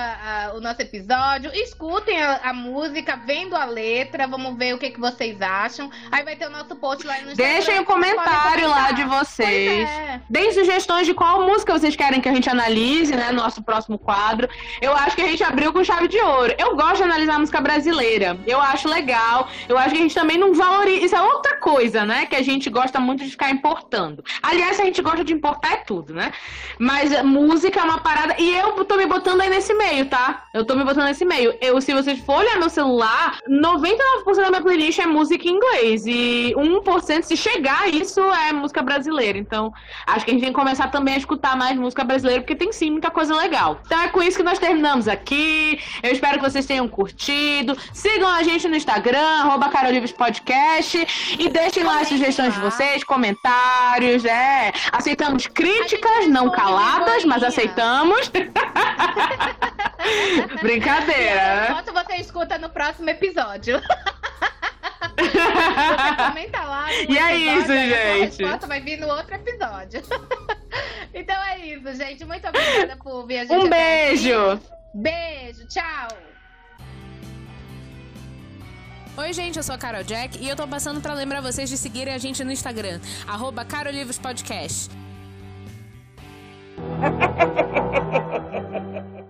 a, o nosso episódio, escutem a, a, música, vendo a letra, vamos ver o que, que vocês acham. Aí vai ter o nosso post lá no Instagram. Deixem um comentário lá de vocês. É. Deem sugestões de qual música vocês querem que a gente analise, né, no nosso próximo quadro. Eu acho que a gente abriu com chave de ouro. Eu gosto de analisar música brasileira. Eu acho legal. Eu acho que a gente também não valoriza. Isso é outra coisa, né? Que a gente gosta muito de ficar importando. Aliás, a gente gosta de importar é tudo, né? Mas música é uma parada. E eu tô me botando aí nesse meio, tá? Eu tô me botando nesse meio. Eu, se vocês for olhar meu celular, 99% da minha playlist é música em inglês. E 1%, se chegar isso, é música brasileira. Então, acho que a gente tem que começar também a escutar mais música brasileira, porque tem sim muita coisa legal. Então é com isso que nós terminamos aqui. Eu espero que vocês tenham curtido. Sigam a gente no Instagram, arroba Podcast. E deixem lá as sugestões sugestões de vocês, comentários, é. Aceitamos críticas, não caladas, mas aceitamos. Brincadeira. Enquanto você escuta no próximo episódio. você comenta lá. E é isso, gente. A resposta vai vir no outro episódio. então é isso, gente. Muito obrigada por vir a gente. Um beijo. Beijo, tchau. Oi, gente, eu sou a Carol Jack e eu tô passando para lembrar vocês de seguirem a gente no Instagram, arroba Carolivros Podcast.